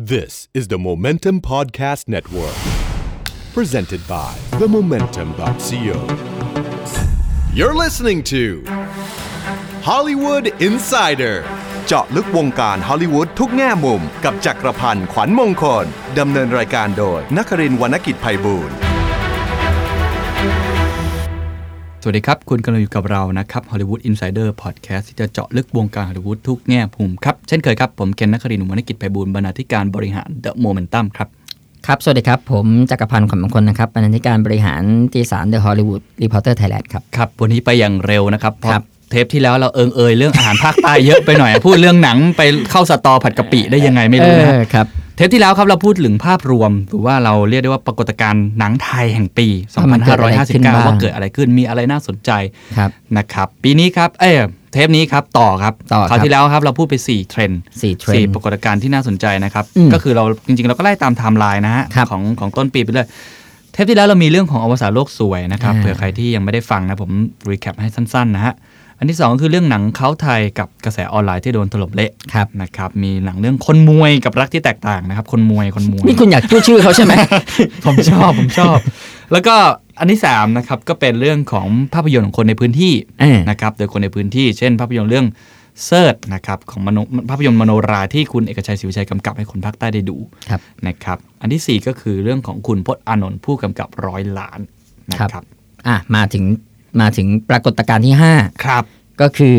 This is the Momentum Podcast Network, presented by themomentum.co. You're listening to Hollywood Insider เจาะลึกวงการฮอลลีวูดทุกแง่มุม กับจักรพันธ์ขวัญมงคล ดำเนินรายการโดยนักรินทร์วรรณกิจไพบูลย์ สวัสดีครับ คุณกำลังอยู่กับเรานะครับ Hollywood Insider Podcast ที่จะเจาะลึกวงการฮอลลีวูดทุกแง่มุมครับ เช่นเคยครับ ผมเคนนักครินทร์วรรณกิจไพบูลย์บรรณาธิการบริหาร The Momentum ครับ ครับ สวัสดีครับ ผมจักรพันธ์ขวัญมงคลนะครับบรรณาธิการบริหารนิตยสาร The Hollywood Reporter Thailand ครับ ครับ วันนี้ไปอย่างเร็วนะครับเพราะครับ เทปที่แล้วเราเอิงเอยเรื่องอาหารภาคใต้เยอะไปหน่อย พูดเรื่องหนังไปเข้าสตอผัดกะปิได้ยังไงไม่รู้นะ เออครับเทปที่แล้วครับเราพูดถึงภาพรวม หรือว่าเราเรียกได้ว่าปรากฏการณ์หนังไทยแห่งปีว่ามันเกิดอะไรขึ้นบ้าง2559 ว่าเกิดอะไรขึ้นมีอะไรน่าสนใจครับนะครับ ปีนี้ครับ เอ้ยเทปนี้ครับต่อครับต่อครับคราวที่แล้วครับเราพูดไป 4 เทรนด์สี่เทรนสี่ด์ปรากฏการณ์ที่น่าสนใจนะครับอืมก็คือเราจริงๆ เราก็ไล่ตามไทม์ไลน์นะฮะครับของของต้นปีไปเลยเทปที่แล้วเรามีเรื่องของอวสานโลกสวยนะครับอ่าเผื่อใครที่ยังไม่ได้ฟังนะผม recap ให้สั้นๆนะฮะ อันที่สองก็คือเรื่องหนังเขาไทยกับกระแสออนไลน์ที่โดนถล่มเละครับนะครับ มีหนังเรื่องคนมวยกับรักที่แตกต่างนะครับ คนมวยคนมวยนี่คุณอยากพูดชื่อเขาใช่ไหม ผมชอบผมชอบ แล้วก็อันที่3นะครับก็เป็นเรื่องของภาพยนตร์ของคนในพื้นที่เออนะครับโดยคนในพื้นที่ เช่น ภาพยนตร์เรื่องเทริดนะครับของมโนภาพยนตร์มโนราที่คุณเอกชัยศรีวิชัยกำกับให้คนภาคใต้ได้ดูครับนะครับ อันที่ 4 ก็คือเรื่องของคุณพจน์อานนท์ผู้กำกับร้อยล้านนะครับอะมาถึง มาถึงปรากฏการณ์ที่ครับ5ก็คือ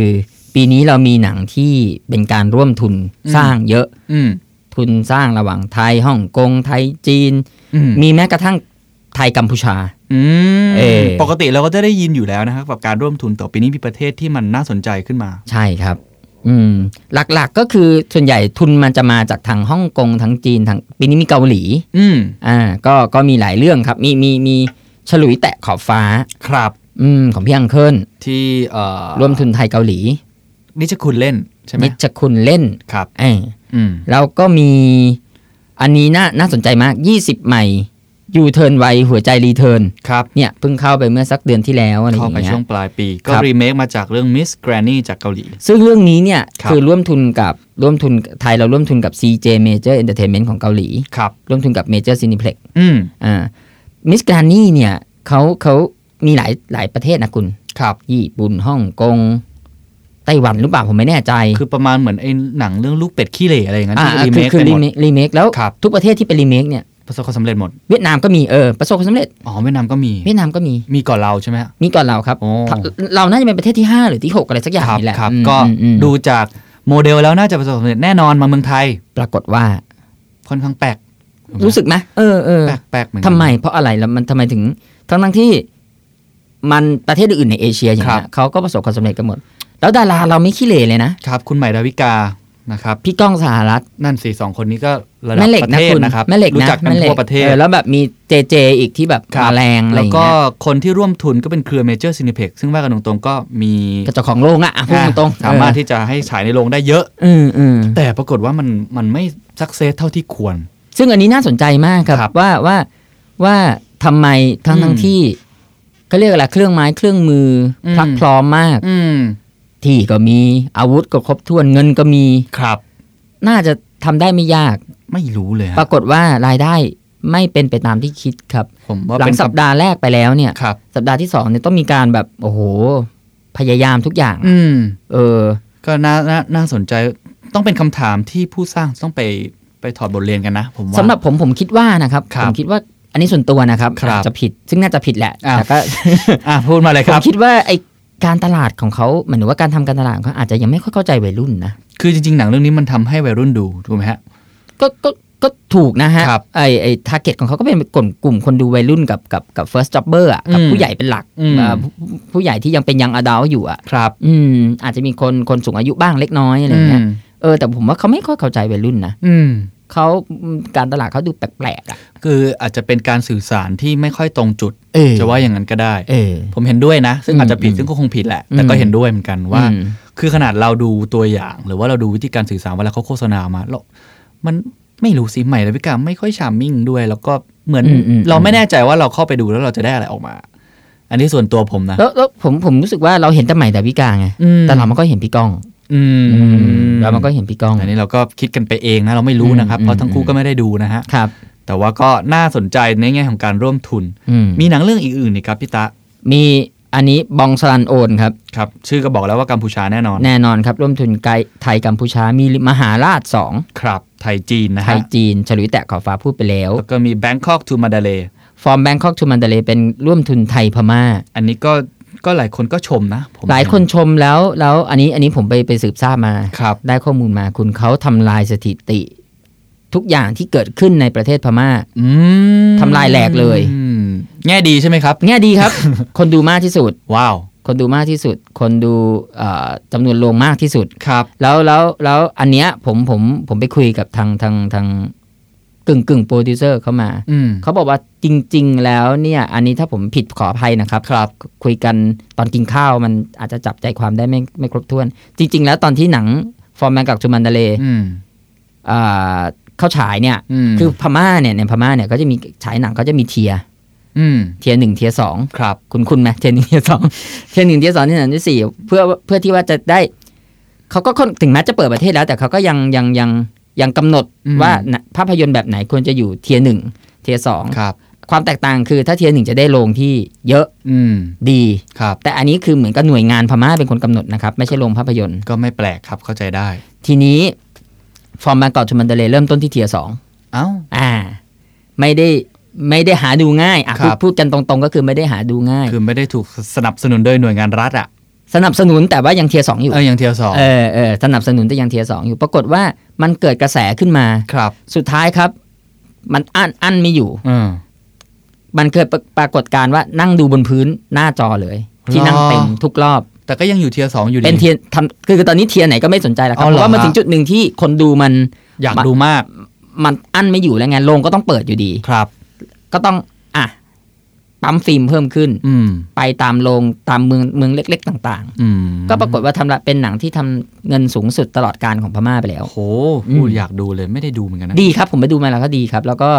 ปีนี้เรามีหนังที่เป็นการร่วมทุนอืมสร้างเยอะอืมทุนสร้างระหว่างไทยฮ่องกงไทยจีนอืมมีแม้กระทั่งไทยกัมพูชาอืมเออปกติเราก็จะได้ยินอยู่แล้วนะครับกับการร่วมทุนต่อปีนี้มีประเทศที่มันน่าสนใจขึ้นมา ใช่ครับ อืม หลักๆก็คือส่วนใหญ่ทุนมันจะมาจากทางฮ่องกงทั้งจีนทางปีนี้มีเกาหลี อืมอ่า ก็ก็มีหลายเรื่องครับ มีมีมีฉลุยแตะขอบฟ้าครับ อืมของพี่อังเคิลที่เอ่อร่วมทุนไทยเกาหลี นิชคุณเล่นใช่ไหมนิชคุณเล่นครับเอออืมแล้วก็มีอันนี้น่าน่าสนใจมาก 20 ใหม่ยูเทิร์นวัยหัวใจรีเทิร์นครับเนี่ยเพิ่งเข้าไปเมื่อสักเดือนที่แล้วอะไรอเข้าย่างไปเงี้ช่วยงปลายปี ก็ครับรีเมคมาจากเรื่อง Miss Granny จากเกาหลี ซึ่งเรื่องนี้เนี่ยครับคือร่วมทุนกับร่วมทุนไทยเราร่วมทุนกับ CJ Major Entertainment ของเกาหลีครับร่วมทุนกับ Major Cineplex อืมอ่ามิสก a นนี่เนี่ยเขาเขา มีหลายหลายประเทศนะคุณครับญี่ปุ่นฮ่องกงไต้หวันหรือเปล่าผมไม่แน่ใจ คือประมาณเหมือนไอ้หนังเรื่องลูกเป็ดขี้เหร่อะไรอย่างนั้นอ่าที่รีคืเมอคคือไปหมรีดเมครีเมคแล้วครับทุกประเทศที่เป็นรีเมคเนี่ยประสบความสำเร็จหมด เวียดนามก็มีเออประสบความสำเร็จอ๋อเวียดนามก็มีเวียดนามก็มีมีก่อนเราใช่ไหมฮะมีก่อนเราครับโอ้เราน่าจะเป็นประเทศที่ 5 หรือที่ 6 อะไรสักอย่างครับนี่แหละครับอืมก็อืมอืมดูจากโมเดลแล้วน่าจะประสบความสำเร็จแน่นอนมาเมืองไทย ปรากฏว่าค่อนข้างแปลกรู้สึกไหมเออเออแปลกแปลกเหมือนกันทำไมเพราะอะไรแล้วมันทำไมถึงทั้งทั้งที่ มันประเทศอื่นๆในเอเชียอย่างเงี้ครัยบเขาก็ประสบความสำเร็จกันหมด แล้วดาราเราไม่ขี้เหร่เลยนะครับ คุณใหม่ดาวิกานะครับพี่ก้องสหรัฐนั่นสี่สองคนนี้ก็ระดับแม่เหล็กประนะเทศคุณนะครับแม่เหล็กรู้นะจักกันแม่เหล็ทั่วประเทศออแล้วแบบมีเจเจอีกที่แบบครับมาแรงอะไรแล้อวย่างก็เงี้ยคนที่ร่วมทุนก็เป็นเครือเมเจอร์ซินิเพ็กซึ่งว่ากันตรงๆก็มีกระเจ้าของโรงอะอะพูดตรงๆสามารถเออที่จะให้ฉายในโรงได้เยอะ อืมอืมแต่ปรากฏว่ามันมันไม่สักเซสเท่าที่ควร ซึ่งอันนี้น่าสนใจมากครับครับว่าว่าว่าทำไมทั้งอืมทั้งที่ เขาเรียกอะไรเครื่องไม้เครื่องมืออมพรักพร้อมมากอืมที่ก็มีอาวุธก็ครบถ้วนเงินก็มีครับ น่าจะทำได้ไม่ยาก ไม่รู้เลยฮะปรากฏว่ารายได้ไม่เป็นไปตามที่คิดครับผมว่าหลัเป็งนสัปดาห์แรกไปแล้วเนี่ยครับสัปดาห์ที่สองเนี่ยต้องมีการแบบโอ้โห พยายามทุกอย่าง อืม เออ ก็น่าน่าน่าสนใจต้องเป็นคำถามที่ผู้สร้างต้องไปไปถอดบทเรียนกันนะ ผมว่าสำหรับผมผมคิดว่านะครับครัผบมคิดว่า อันนี้ส่วนตัวนะครับครับอาจจะผิด ซึ่งน่าจะผิดแหละอะแต่ก็อะพูดมาเลยผคมรับคิดว่าไอการตลาดของเขาหมายถึงว่าการทำการตลาดของเขาอาจจะยังไม่ค่อยเข้าใจวัยรุ่นนะคือจริงๆหนังเรื่องนี้มันทำให้วัยรุ่นดูถูกไหมฮะก็ก็ก็ถูกนะฮะครับไอไอ target ของเขาก็เป็นกลุ่มกลุ่มคนดูวัยรุ่นกับกับกับ first jobber อะกับอืมผู้ใหญ่เป็นหลักอืมเอ่อผู้ผู้ใหญ่ที่ยังเป็น young adult อยู่อะครับ อืมอาจจะมีคนคนสูงอายุบ้างเล็กน้อยอะไรเงี้ยเออแต่ผมว่าเขาไม่ค่อยเข้าใจวัยรุ่นนะอืม เขาการตลาดเขาดูแปลกๆอะคืออาจจะเป็นการสื่อสารที่ไม่ค่อยตรงจุดเออจะว่าอย่างนั้นก็ได้เออผมเห็นด้วยนะ ซึ่งอืมอาจจะผิดอืมซึ่งก็คงผิดแหละ แต่อืมก็เห็นด้วยเหมือนกันว่าอืมคือขนาดเราดูตัวอย่าง หรือว่าเราดูวิธีการสื่อสารเวลาเขาโฆษณามาแล้วมันไม่รู้สิใหม่ดาวิกาไม่ค่อยชาร์มมิ่งด้วย แล้วก็เหมือนอืมอืมเราไม่แน่ใจว่าเราเข้าไปดูแล้วเราจะได้อะไรออกมา อันนี้ส่วนตัวผมนะแล้วแล้วผมผมรู้สึกว่าเราเห็นแต่ใหม่ดาวิกาไงอืมแต่เราไม่ก็เห็นพี่ก้องอืมอืม แล้วมันก็เห็นพี่ก้อง อันนี้เราก็คิดกันไปเองนะเราไม่รู้นะครับอืมเพราะทั้งคู่ก็ไม่ได้ดูนะฮะครับ แต่ว่าก็น่าสนใจในแง่ของการร่วมทุนอืมมีหนังเรื่องอื่นๆนี่ครับพี่ตะมีอันนี้บองสรันโอนครับครับ ชื่อก็บอกแล้วว่ากัมพูชาแน่นอน แน่นอนครับ ร่วมทุนไกด์ไทยกัมพูชามีมหาราชสองครับ ไทยจีนนะไทฮะยจีน ฉลุยแตะขอบฟ้าพูดไปแล้ว แล้วก็มี Bangkok to Mandalay From Bangkok to Mandalay เป็นร่วมทุนไทยพม่า อันนี้ก็ ก็หลายคนก็ชมนะผมหลายคนชมแล้วแล้วอันนี้อันนี้ผมไปไปสืบทราบมาครับได้ข้อมูลมาคุณเขาทำลายสถิติ ทุกอย่างที่เกิดขึ้นในประเทศพม่าอืมทำลายแหลกเลยอืมแง่ดีใช่ไหมครับ แง่ดีครับ คนดูมากที่สุด ว้าว คนดูมากที่สุด คนดูเอ่อจำนวนโรงมากที่สุดครับ แล้วแล้วแล้วอันเนี้ยผมผมผมไปคุยกับทางทางทาง กึ่งกึ่งโปรดิวเซอร์เข้ามาอืมเขาบอกว่าจริง ๆ แล้วเนี่ย อันนี้ถ้าผมผิดขออภัยนะครับครับ คุยกันตอนกินข้าวมันอาจจะจับใจความได้ไม่ไม่ครบถ้วน จริง ๆ แล้วตอนที่หนัง From Bangkok to Mandalay อืมอ่าเข้าฉายเนี่ยอืมคือพม่าเนี่ยในพม่าเนี่ยก็จะมีฉายหนังก็จะมี tier อืม tier หนึ่ง tier สองครับ คุณคุณไหม tier หนึ่ง tier สอง tier หนึ่ง tier สอง tier สาม tier สี่เพื่อเพื่อที่ว่าจะได้เขาก็ค่อนถึงแม้จะเปิดประเทศแล้ว แต่เขาก็ยังยังยัง ยังกำหนดอืมว่าน่ะภาพยนตร์แบบไหนควรจะอยู่ tier หนึ่ง tier สองครับความแตกต่างคือถ้า tier หนึ่งจะได้โรงที่เยอะอืมดีครับ แต่อันนี้คือเหมือนกับหน่วยงานพม่าเป็นคนกำหนดนะครับ ไม่ใช่โรงภาพยนตร์ก็ไม่แปลกครับเข้าใจได้ ทีนี้ From Bangkok to Mandalay เริ่มต้นที่ tier สองเอ้าอ่า ไม่ได้ไม่ได้หาดูง่ายอะครัพูดบพูดกันตรงๆ ก็คือไม่ได้หาดูง่าย คือไม่ได้ถูกสนับสนุนโดยหน่วยงานรัฐอะ สนับสนุนแต่ว่ายัง tier สองอยู่เออยัง tier สองเออเออสนับสนุนแต่ยัง tier สองอยู่ ปรากฏว่ามันเกิดกระแสขึ้นมาครับ สุดท้ายครับ มันอั้นอั้นไม่อยู่เออมันเกิดปรปรากฏการณ์ว่านั่งดูบนพื้นหน้าจอเลย ที่นั่งหรอเต็มทุกรอบ แต่ก็ยังอยู่ tier สองอยู่ดีเป็น tier ทำคือคือตอนนี้ tier ไหนก็ไม่สนใจแล้วครับอ๋อเพเหรอราะว่ามาฮะถึงจุดหนึ่งที่คนดูมันอยากดูมาก มันอั้นไม่อยู่แล้วไงโรงก็ต้องเปิดอยู่ดีครับ ก็ต้องอะ ปั๊มฟิล์มเพิ่มขึ้นอืมไปตามโรงตามเมืองเมืองเล็ก ๆ ต่างอืมๆก็ปรากฏว่าทำละเป็นหนังที่ทำเงินสูงสุดตลอดกาลของพม่าไปแล้วโอ้โหพูดอยากดูเลยไม่ได้ดูเหมือนกันนะดีครับผมไปดูมาแล้วก็ดีครับ แล้วก็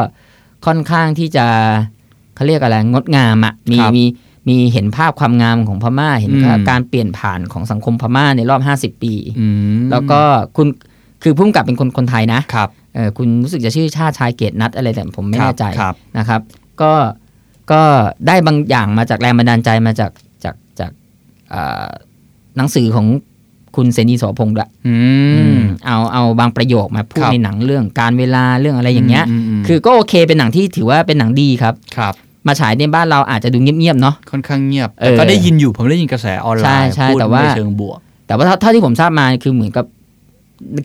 ค่อนข้างที่จะเขาเรียกอะไรงดงามอะมีครับมีมีเห็นภาพความงามของพม่าเห็นอืมการเปลี่ยนผ่านของสังคมพม่าในรอบ 50 ปีอืมแล้วก็คุณคือพุ่มกับเป็นคนคนไทยนะครับเออคุณรู้สึกจะชื่อชาติชายเกตนัทอะไรแต่ผมไม่แน่ใจครับนะครับ ก็ ก็ได้บางอย่างมาจากแรงบันดาลใจมาจากจากจากเอ่อหนังสือของคุณเสนีย์เสาวพงศ์ด้วยอือืมมเอาเอาบางประโยคมาพูดครับในหนังเรื่องกาลเวลาเรื่องอะไรอย่างเงี้ยมมคือก็โอเคเป็นหนังที่ถือว่าเป็นหนังดีครับครับมาฉายในบ้านเราอาจจะดูเงียบๆเนาะค่อนข้างเงียบเอแต่อก็ได้ยินอยู่ผมได้ยินกระแสออนไลน์ใช่ใช่พูดแต่ว่าในเชิงบวก แต่ว่าเท่าเท่าที่ผมทราบมาคือเหมือนกับ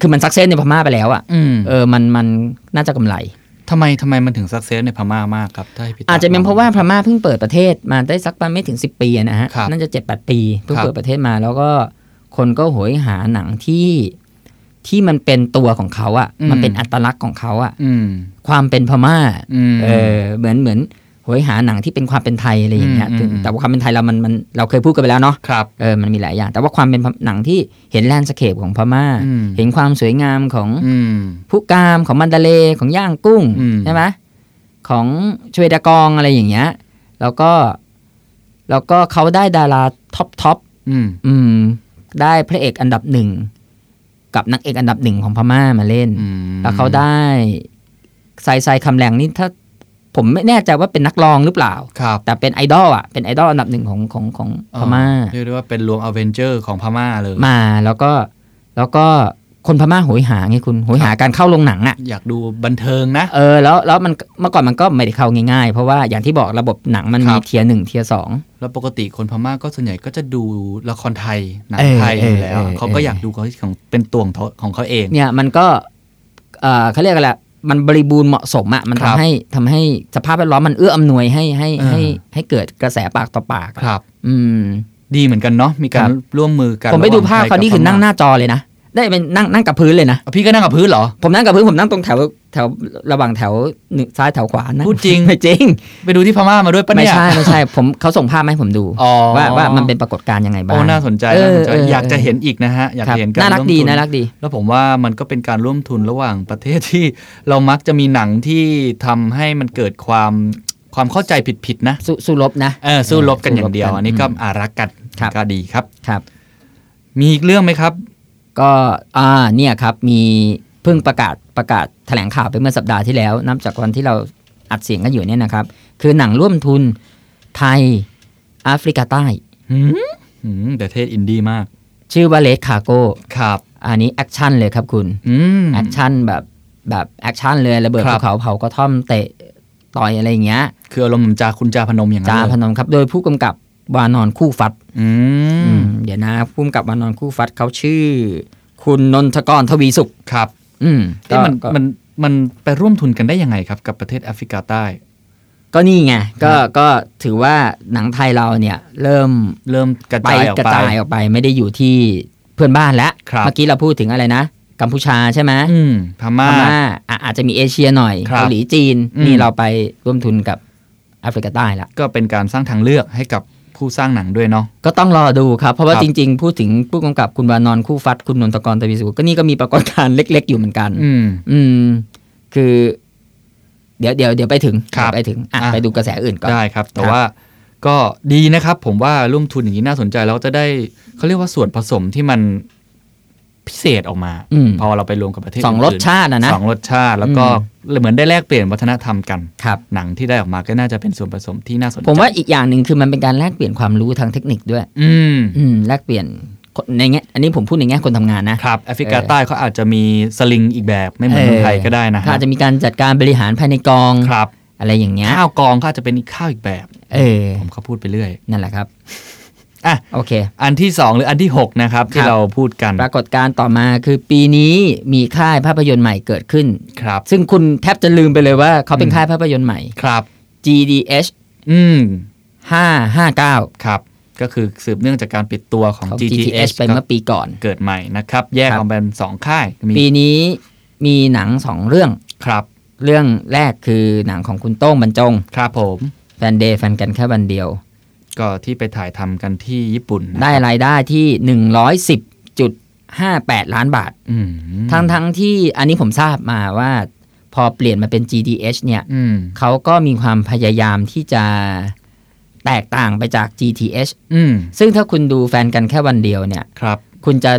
คือมัน success ในพม่าไปแล้วอะอืมเออมันมันน่าจะกำไร ทำไมทำไมมันถึง success ในพม่ามากครับถ้าให้พี่ตอาจจะเป็นเพราะว่าพม่าเพิ่งเปิดประเทศมาได้สักประมาณไม่ถึง 10 ปีอะนะฮะครับน่าจะเจ็ดแปดปีเพิ่งครับเปิดประเทศมา แล้วก็คนก็โหยหาหนังที่ที่มันเป็นตัวของเขาอะมันเป็นอัตลักษณ์ของเขาอะอืมความเป็นพม่าอืมเออเหมือนเหมือน โหยหาหนังที่เป็นความเป็นไทยอะไรอย่างเงี้ยอืมถึงอืมแต่ว่าความเป็นไทยเรามันมันเราเคยพูดกันไปแล้วเนาะครับเออมันมีหลายอย่าง แต่ว่าความเป็นหนังที่เห็นแลนด์สเคปของพม่าอืมเห็นความสวยงามของอืมผู้กามของมันดาเลย์ของย่างกุ้งอืมใช่ไหมของชเวดากองอะไรอย่างเงี้ยแล้วก็แล้วก็เขาได้ดารา top top อืมอืมได้พระเอกอันดับหนึ่งกับนางเอกอันดับหนึ่งของพม่ามาเล่นอืมแล้วเขาได้ไซไซคำแลงนี่ถ้า ผมไม่แน่ใจว่าเป็นนักร้องหรือเปล่าครับแต่เป็นไอดอลอะ เป็นไอดอลอันดับหนึ่งของของของพม่าเรียกได้ว่าเป็นรวมอเวนเจอร์ของพม่าเลย มาแล้วก็แล้วก็คนพม่าโหยหาไงคุณโหยหาการเข้าโรงหนังอะ อยากดูบันเทิงนะ เออแล้วแล้วมันเมื่อก่อนมันก็ไม่ได้เข้าง่ายๆ เพราะว่าอย่างที่บอกระบบหนังมันครัมีบเทียร์หนึ่งเทียร์สองแล้วปกติคนพม่าก็ส่วนใหญ่ก็จะดูละครไทยหนังเออไทยอยู่แล้วเออเออเขาก็อยากดูของของเป็นตัวของเขาของเขาเองเนี่ยมันก็เออเขาเรียกอะไร มันบริบูรณ์เหมาะสมอะมันครัทำบให้ทำให้สภาพแวดล้อมมันเอื้ออำนวยให้ให้เออให้ให้เกิดกระแสปากต่อปากอะครับ อืม ดีเหมือนกันเนาะมีกาครัรบร่วมมือกัน ผมไปดูภาพระหเขาว่งทยนี่คือนั่งหกับน้าจอเลยนะ ได้เป็นนั่งนั่งกับพื้นเลยนะพม่าพี่ก็นั่งกับพื้นเหรอ ผมนั่งกับพื้นผมนั่งตรงแถวแถวระหว่างแถวหนึ่งซ้ายแถวขวานะพูดจริงไม่จริง ไปดูที่พม่ามาด้วยปะไม่เนี่ยใช่ไม่ใช่ผมเขาส่งภาพมาให้ผมดูอ๋อว่าว่ามันเป็นปรากฏการณ์ยังไงบ้างโอ้น่าสนใจเออน่าสนใจเอออยากจะเออเห็นอีกนะฮะ อยากครับจะเห็นการน่ารักร่วมดีทุนน่ารักดี แล้วผมว่ามันก็เป็นการร่วมทุนระหว่างประเทศที่เรามักจะมีหนังที่ทำให้มันเกิดความความเข้าใจผิดๆนะสู้สู้รบนะเออสู้รบกันอย่างเดียวสู้รบกันอันนี้ก็อืมอารักกันครับก็ดีครับครับ มีอีกเรื่องไหมครับ ก็อ่าเนี่ยครับมีเพิ่งประกาศประกาศแถลงข่าวไปเมื่อสัปดาห์ที่แล้ว นับจากวันที่เราอัดเสียงกันอยู่เนี่ยนะครับ คือหนังร่วมทุนไทยแอฟริกาใต้หืมหืมแต่ taste อินดี้มาก ชื่อว่า Last Cargo ครับ อันนี้แอคชั่นเลยครับคุณอืมแอคชั่นแบบแบบแอคชั่นเลยครับ ระเบิดภูเขาเผากระท่อมเตะต่อยอะไรอย่างเงี้ย คืออารมณ์เหมือนจาคุณจาพนมอย่างนั้นจาเลยพนมครับ โดยผู้กำกับ วานอนคู่ฟัดอือืมมเดี๋ยวนะผู้กำกับวานอนคู่ฟัดเขาชื่อ คุณนนทกรทวีสุขครับ อืมเอ๊ะมันก็มันมันไปร่วมทุนกันได้ยังไงครับกับประเทศแอฟริกาใต้ ก็นี่ไงก็ก็ถือว่าหนังไทยเราเนี่ยเริ่มเริ่มกระไปจายออกกระไปจายออกไป ไม่ได้อยู่ที่เพื่อนบ้านแล้วครับเมื่อกี้เราพูดถึงอะไรนะกัมพูชาใช่ไหมอืมพพม่าม่าอะอาจจะมีเอเชียหน่อยครับเกาหลีจีนอืมนี่เราไปร่วมทุนกับแอฟริกาใต้ละก็เป็นการสร้างทางเลือกให้กับ ผู้สร้างหนังด้วยเนาะก็ต้องรอดูครับ เพราะว่าครับจริง ๆ พูดถึงผู้กำกับคุณวานอนคู่ฟัดคุณนนทกรตวีสุขก็นี่ก็มีปรากฏการณ์เล็ก ๆ อยู่เหมือนกัน อืม อืม คือ เดี๋ยวเดี๋ยวเดี๋ยวไปถึงครับเดี๋ยวไปถึงอะอะไปดูกระแสอื่นก่อนได้ครับ แต่ครับว่าก็ดีนะครับ ผมว่าร่วมทุนอย่างนี้น่าสนใจแล้วจะได้เขาเรียกว่าส่วนผสมที่มัน พิเศษออกมาอืมพอเราไปรวมกับประเทศสองรสนๆชาติอะนะสองรสชาติแล้วก็เหมือนได้แลกเปลี่ยนวัฒนธรรมกันครับหนังที่ได้ออกมาก็น่าจะเป็นส่วนผสมที่น่าสนใจผมว่าอีกอย่างหนึ่งคือมันเป็นการแลกเปลี่ยนความรู้ทางเทคนิคด้วย อืมอืมแลกเปลี่ยนคนในแง่อันนี้ผมพูดในแง่คนทำงานนะครับแอฟริกาใต้เขาอาจจะมีสลิงอีกแบบไม่เหมือนเมืองไทยก็ได้นะเขาฮะอาจจะมีการจัดการบริหารภายในกองครับ อะไรอย่างเงี้ยข้าวกองก็อาจจะเป็นอีกข้าวอีกแบบ เออผมเขาพูดไปเรื่อยนั่นแหละครับ อะโอเค อันที่สองหรืออันที่หกนะครับ ที่ครับเราพูดกัน ปรากฏการณ์ต่อมาคือปีนี้มีค่ายภาพยนตร์ใหม่เกิดขึ้นครับ ซึ่งคุณแทบจะลืมไปเลยว่าเขาเป็นค่ายภาพยนตร์ใหม่ครับ GDH อืม559ครับ ก็คือสืบเนื่องจากการปิดตัวของของ GTH GTH ไปเมื่อปีก่อนเกิดใหม่นะครับ แยกครับออกเป็นสองค่ายมีปีนี้มีหนังสองเรื่องครับเเรื่องแรกคือหนังของคุณโต้งบรรจง ครับผม แฟนเดย์แฟนกันแค่วันเดียว ก็ที่ไปถ่ายทำกันที่ญี่ปุ่นนะครับได้รายได้ที่ 110.58 ล้านบาทอืมทั้งทั้งที่อันนี้ผมทราบมาว่าพอเปลี่ยนมาเป็น GDH เนี่ยอืมเขาก็มีความพยายามที่จะแตกต่างไปจาก GTH อืมซึ่งถ้าคุณดูแฟนกันแค่วันเดียวเนี่ยครับ คุณจะ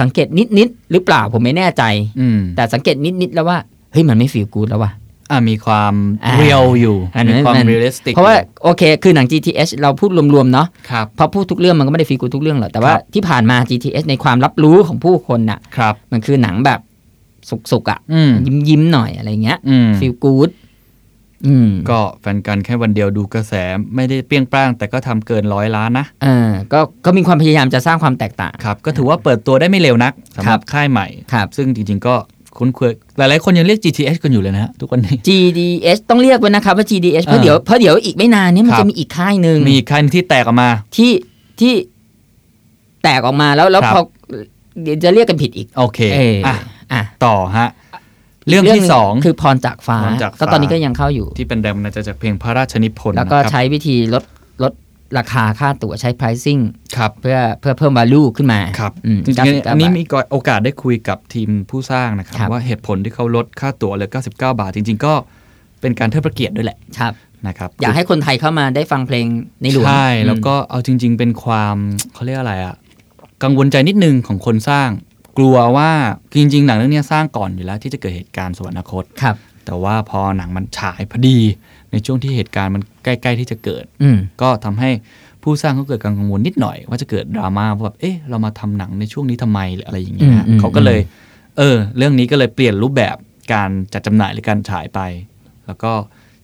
สังเกตนิดๆหรือเปล่าผมไม่แน่ใจอืมแต่สังเกตนิดๆแล้วว่า เฮ้ย มันไม่ feel good แล้วว่ะอ่า มีความอ่า real อยู่อันนั้น มีความมัน realistic เพราะว่าโอเค คือหนัง GTH เราพูดรวมๆเนาะครับเพราะพูดทุกเรื่องมันก็ไม่ได้ feel good ทุกเรื่องหรอกแต่ว่าครับที่ผ่านมา GTH ในความรับรู้ของผู้คนน่ะครับมันคือหนังแบบสุกๆอะอืมยิ้มยิ้มๆหน่อยอะไรเงี้ยอืม feel good อืมก็แฟนกันแค่วันเดียวดูกระแสไม่ได้เปรี้ยงปร้าง แต่ก็ทำเกินร้อยล้านนะเออก็ก็มีความพยายามจะสร้างความแตกต่างครับ ก็ถือว่าเปิดตัวได้ไม่เร็วนักครับ สำหรับค่ายใหม่ครับซึ่งจริง ๆ ก็ คุ้นเคยหลายๆคนยังเรียก GTH กันอยู่เลยนะฮะทุกวันนี้ GDH ต้องเรียกไว้นะครับว่า GDH เพราะเออเดี๋ยวเพราะเดี๋ยวอีกไม่นานเนี้มันครับจะมีอีกค่ายหนึ่งมีอีกค่ายหนึ่งที่แตกออกมา ที่ที่แตกออกมาแล้วแล้วครับพอเดี๋ยวจะเรียกกันผิดอีก โอเคเอออะอะต่อฮะ เรื่องกที่หนึ่สองคือพรจากฟ้าพรจากฟ้าก็ตอนนี้ก็ยังเข้าอยู่ที่เป็นแรงบันดาลใจจากเพลงพระราชนิพนธ์แล้วก็นะครับใช้วิธีลดลด ราคาค่าตั๋วใช้ pricing ครับเพื่อเพื่อเพิ่ม value ขึ้นมาครับอืมจริง99ๆอันนี้บาทมีโอกาสได้คุยกับทีมผู้สร้างนะครับครับ ว่าเหตุผลที่เขาลดค่าตั๋วเหลือ 99 บาท จริง ๆ ก็เป็นการเทิดพระเกียรติด้วยแหละครับนะครับอยากให้คนไทยเข้ามาได้ฟังเพลงในหลวงใช่อืมแล้วก็เอาจริง ๆ เป็นความเขาเรียกอะไรอะกังวลใจนิดนึงของคนสร้าง กลัวว่าคือจริง ๆ หนังเรื่องนี้สร้างก่อนอยู่แล้วที่จะเกิดเหตุการณ์สวรรคตครับแต่ว่าพอหนังมันฉายพอดี ในช่วงที่เหตุการณ์มันใกล้ ๆ ที่จะเกิดอืมก็ทำให้ผู้สร้างเขาเกิดการกังวลนิดหน่อย ว่าจะเกิดดราม่าว่าแบบเอ๊ะเรามาทำหนังในช่วงนี้ทำไมหรืออะไรอย่างเงี้ยอืมอืมเขาก็เลย เออ เรื่องนี้ก็เลยเปลี่ยนรูปแบบการจัดจำหน่ายหรือการฉายไป แล้วก็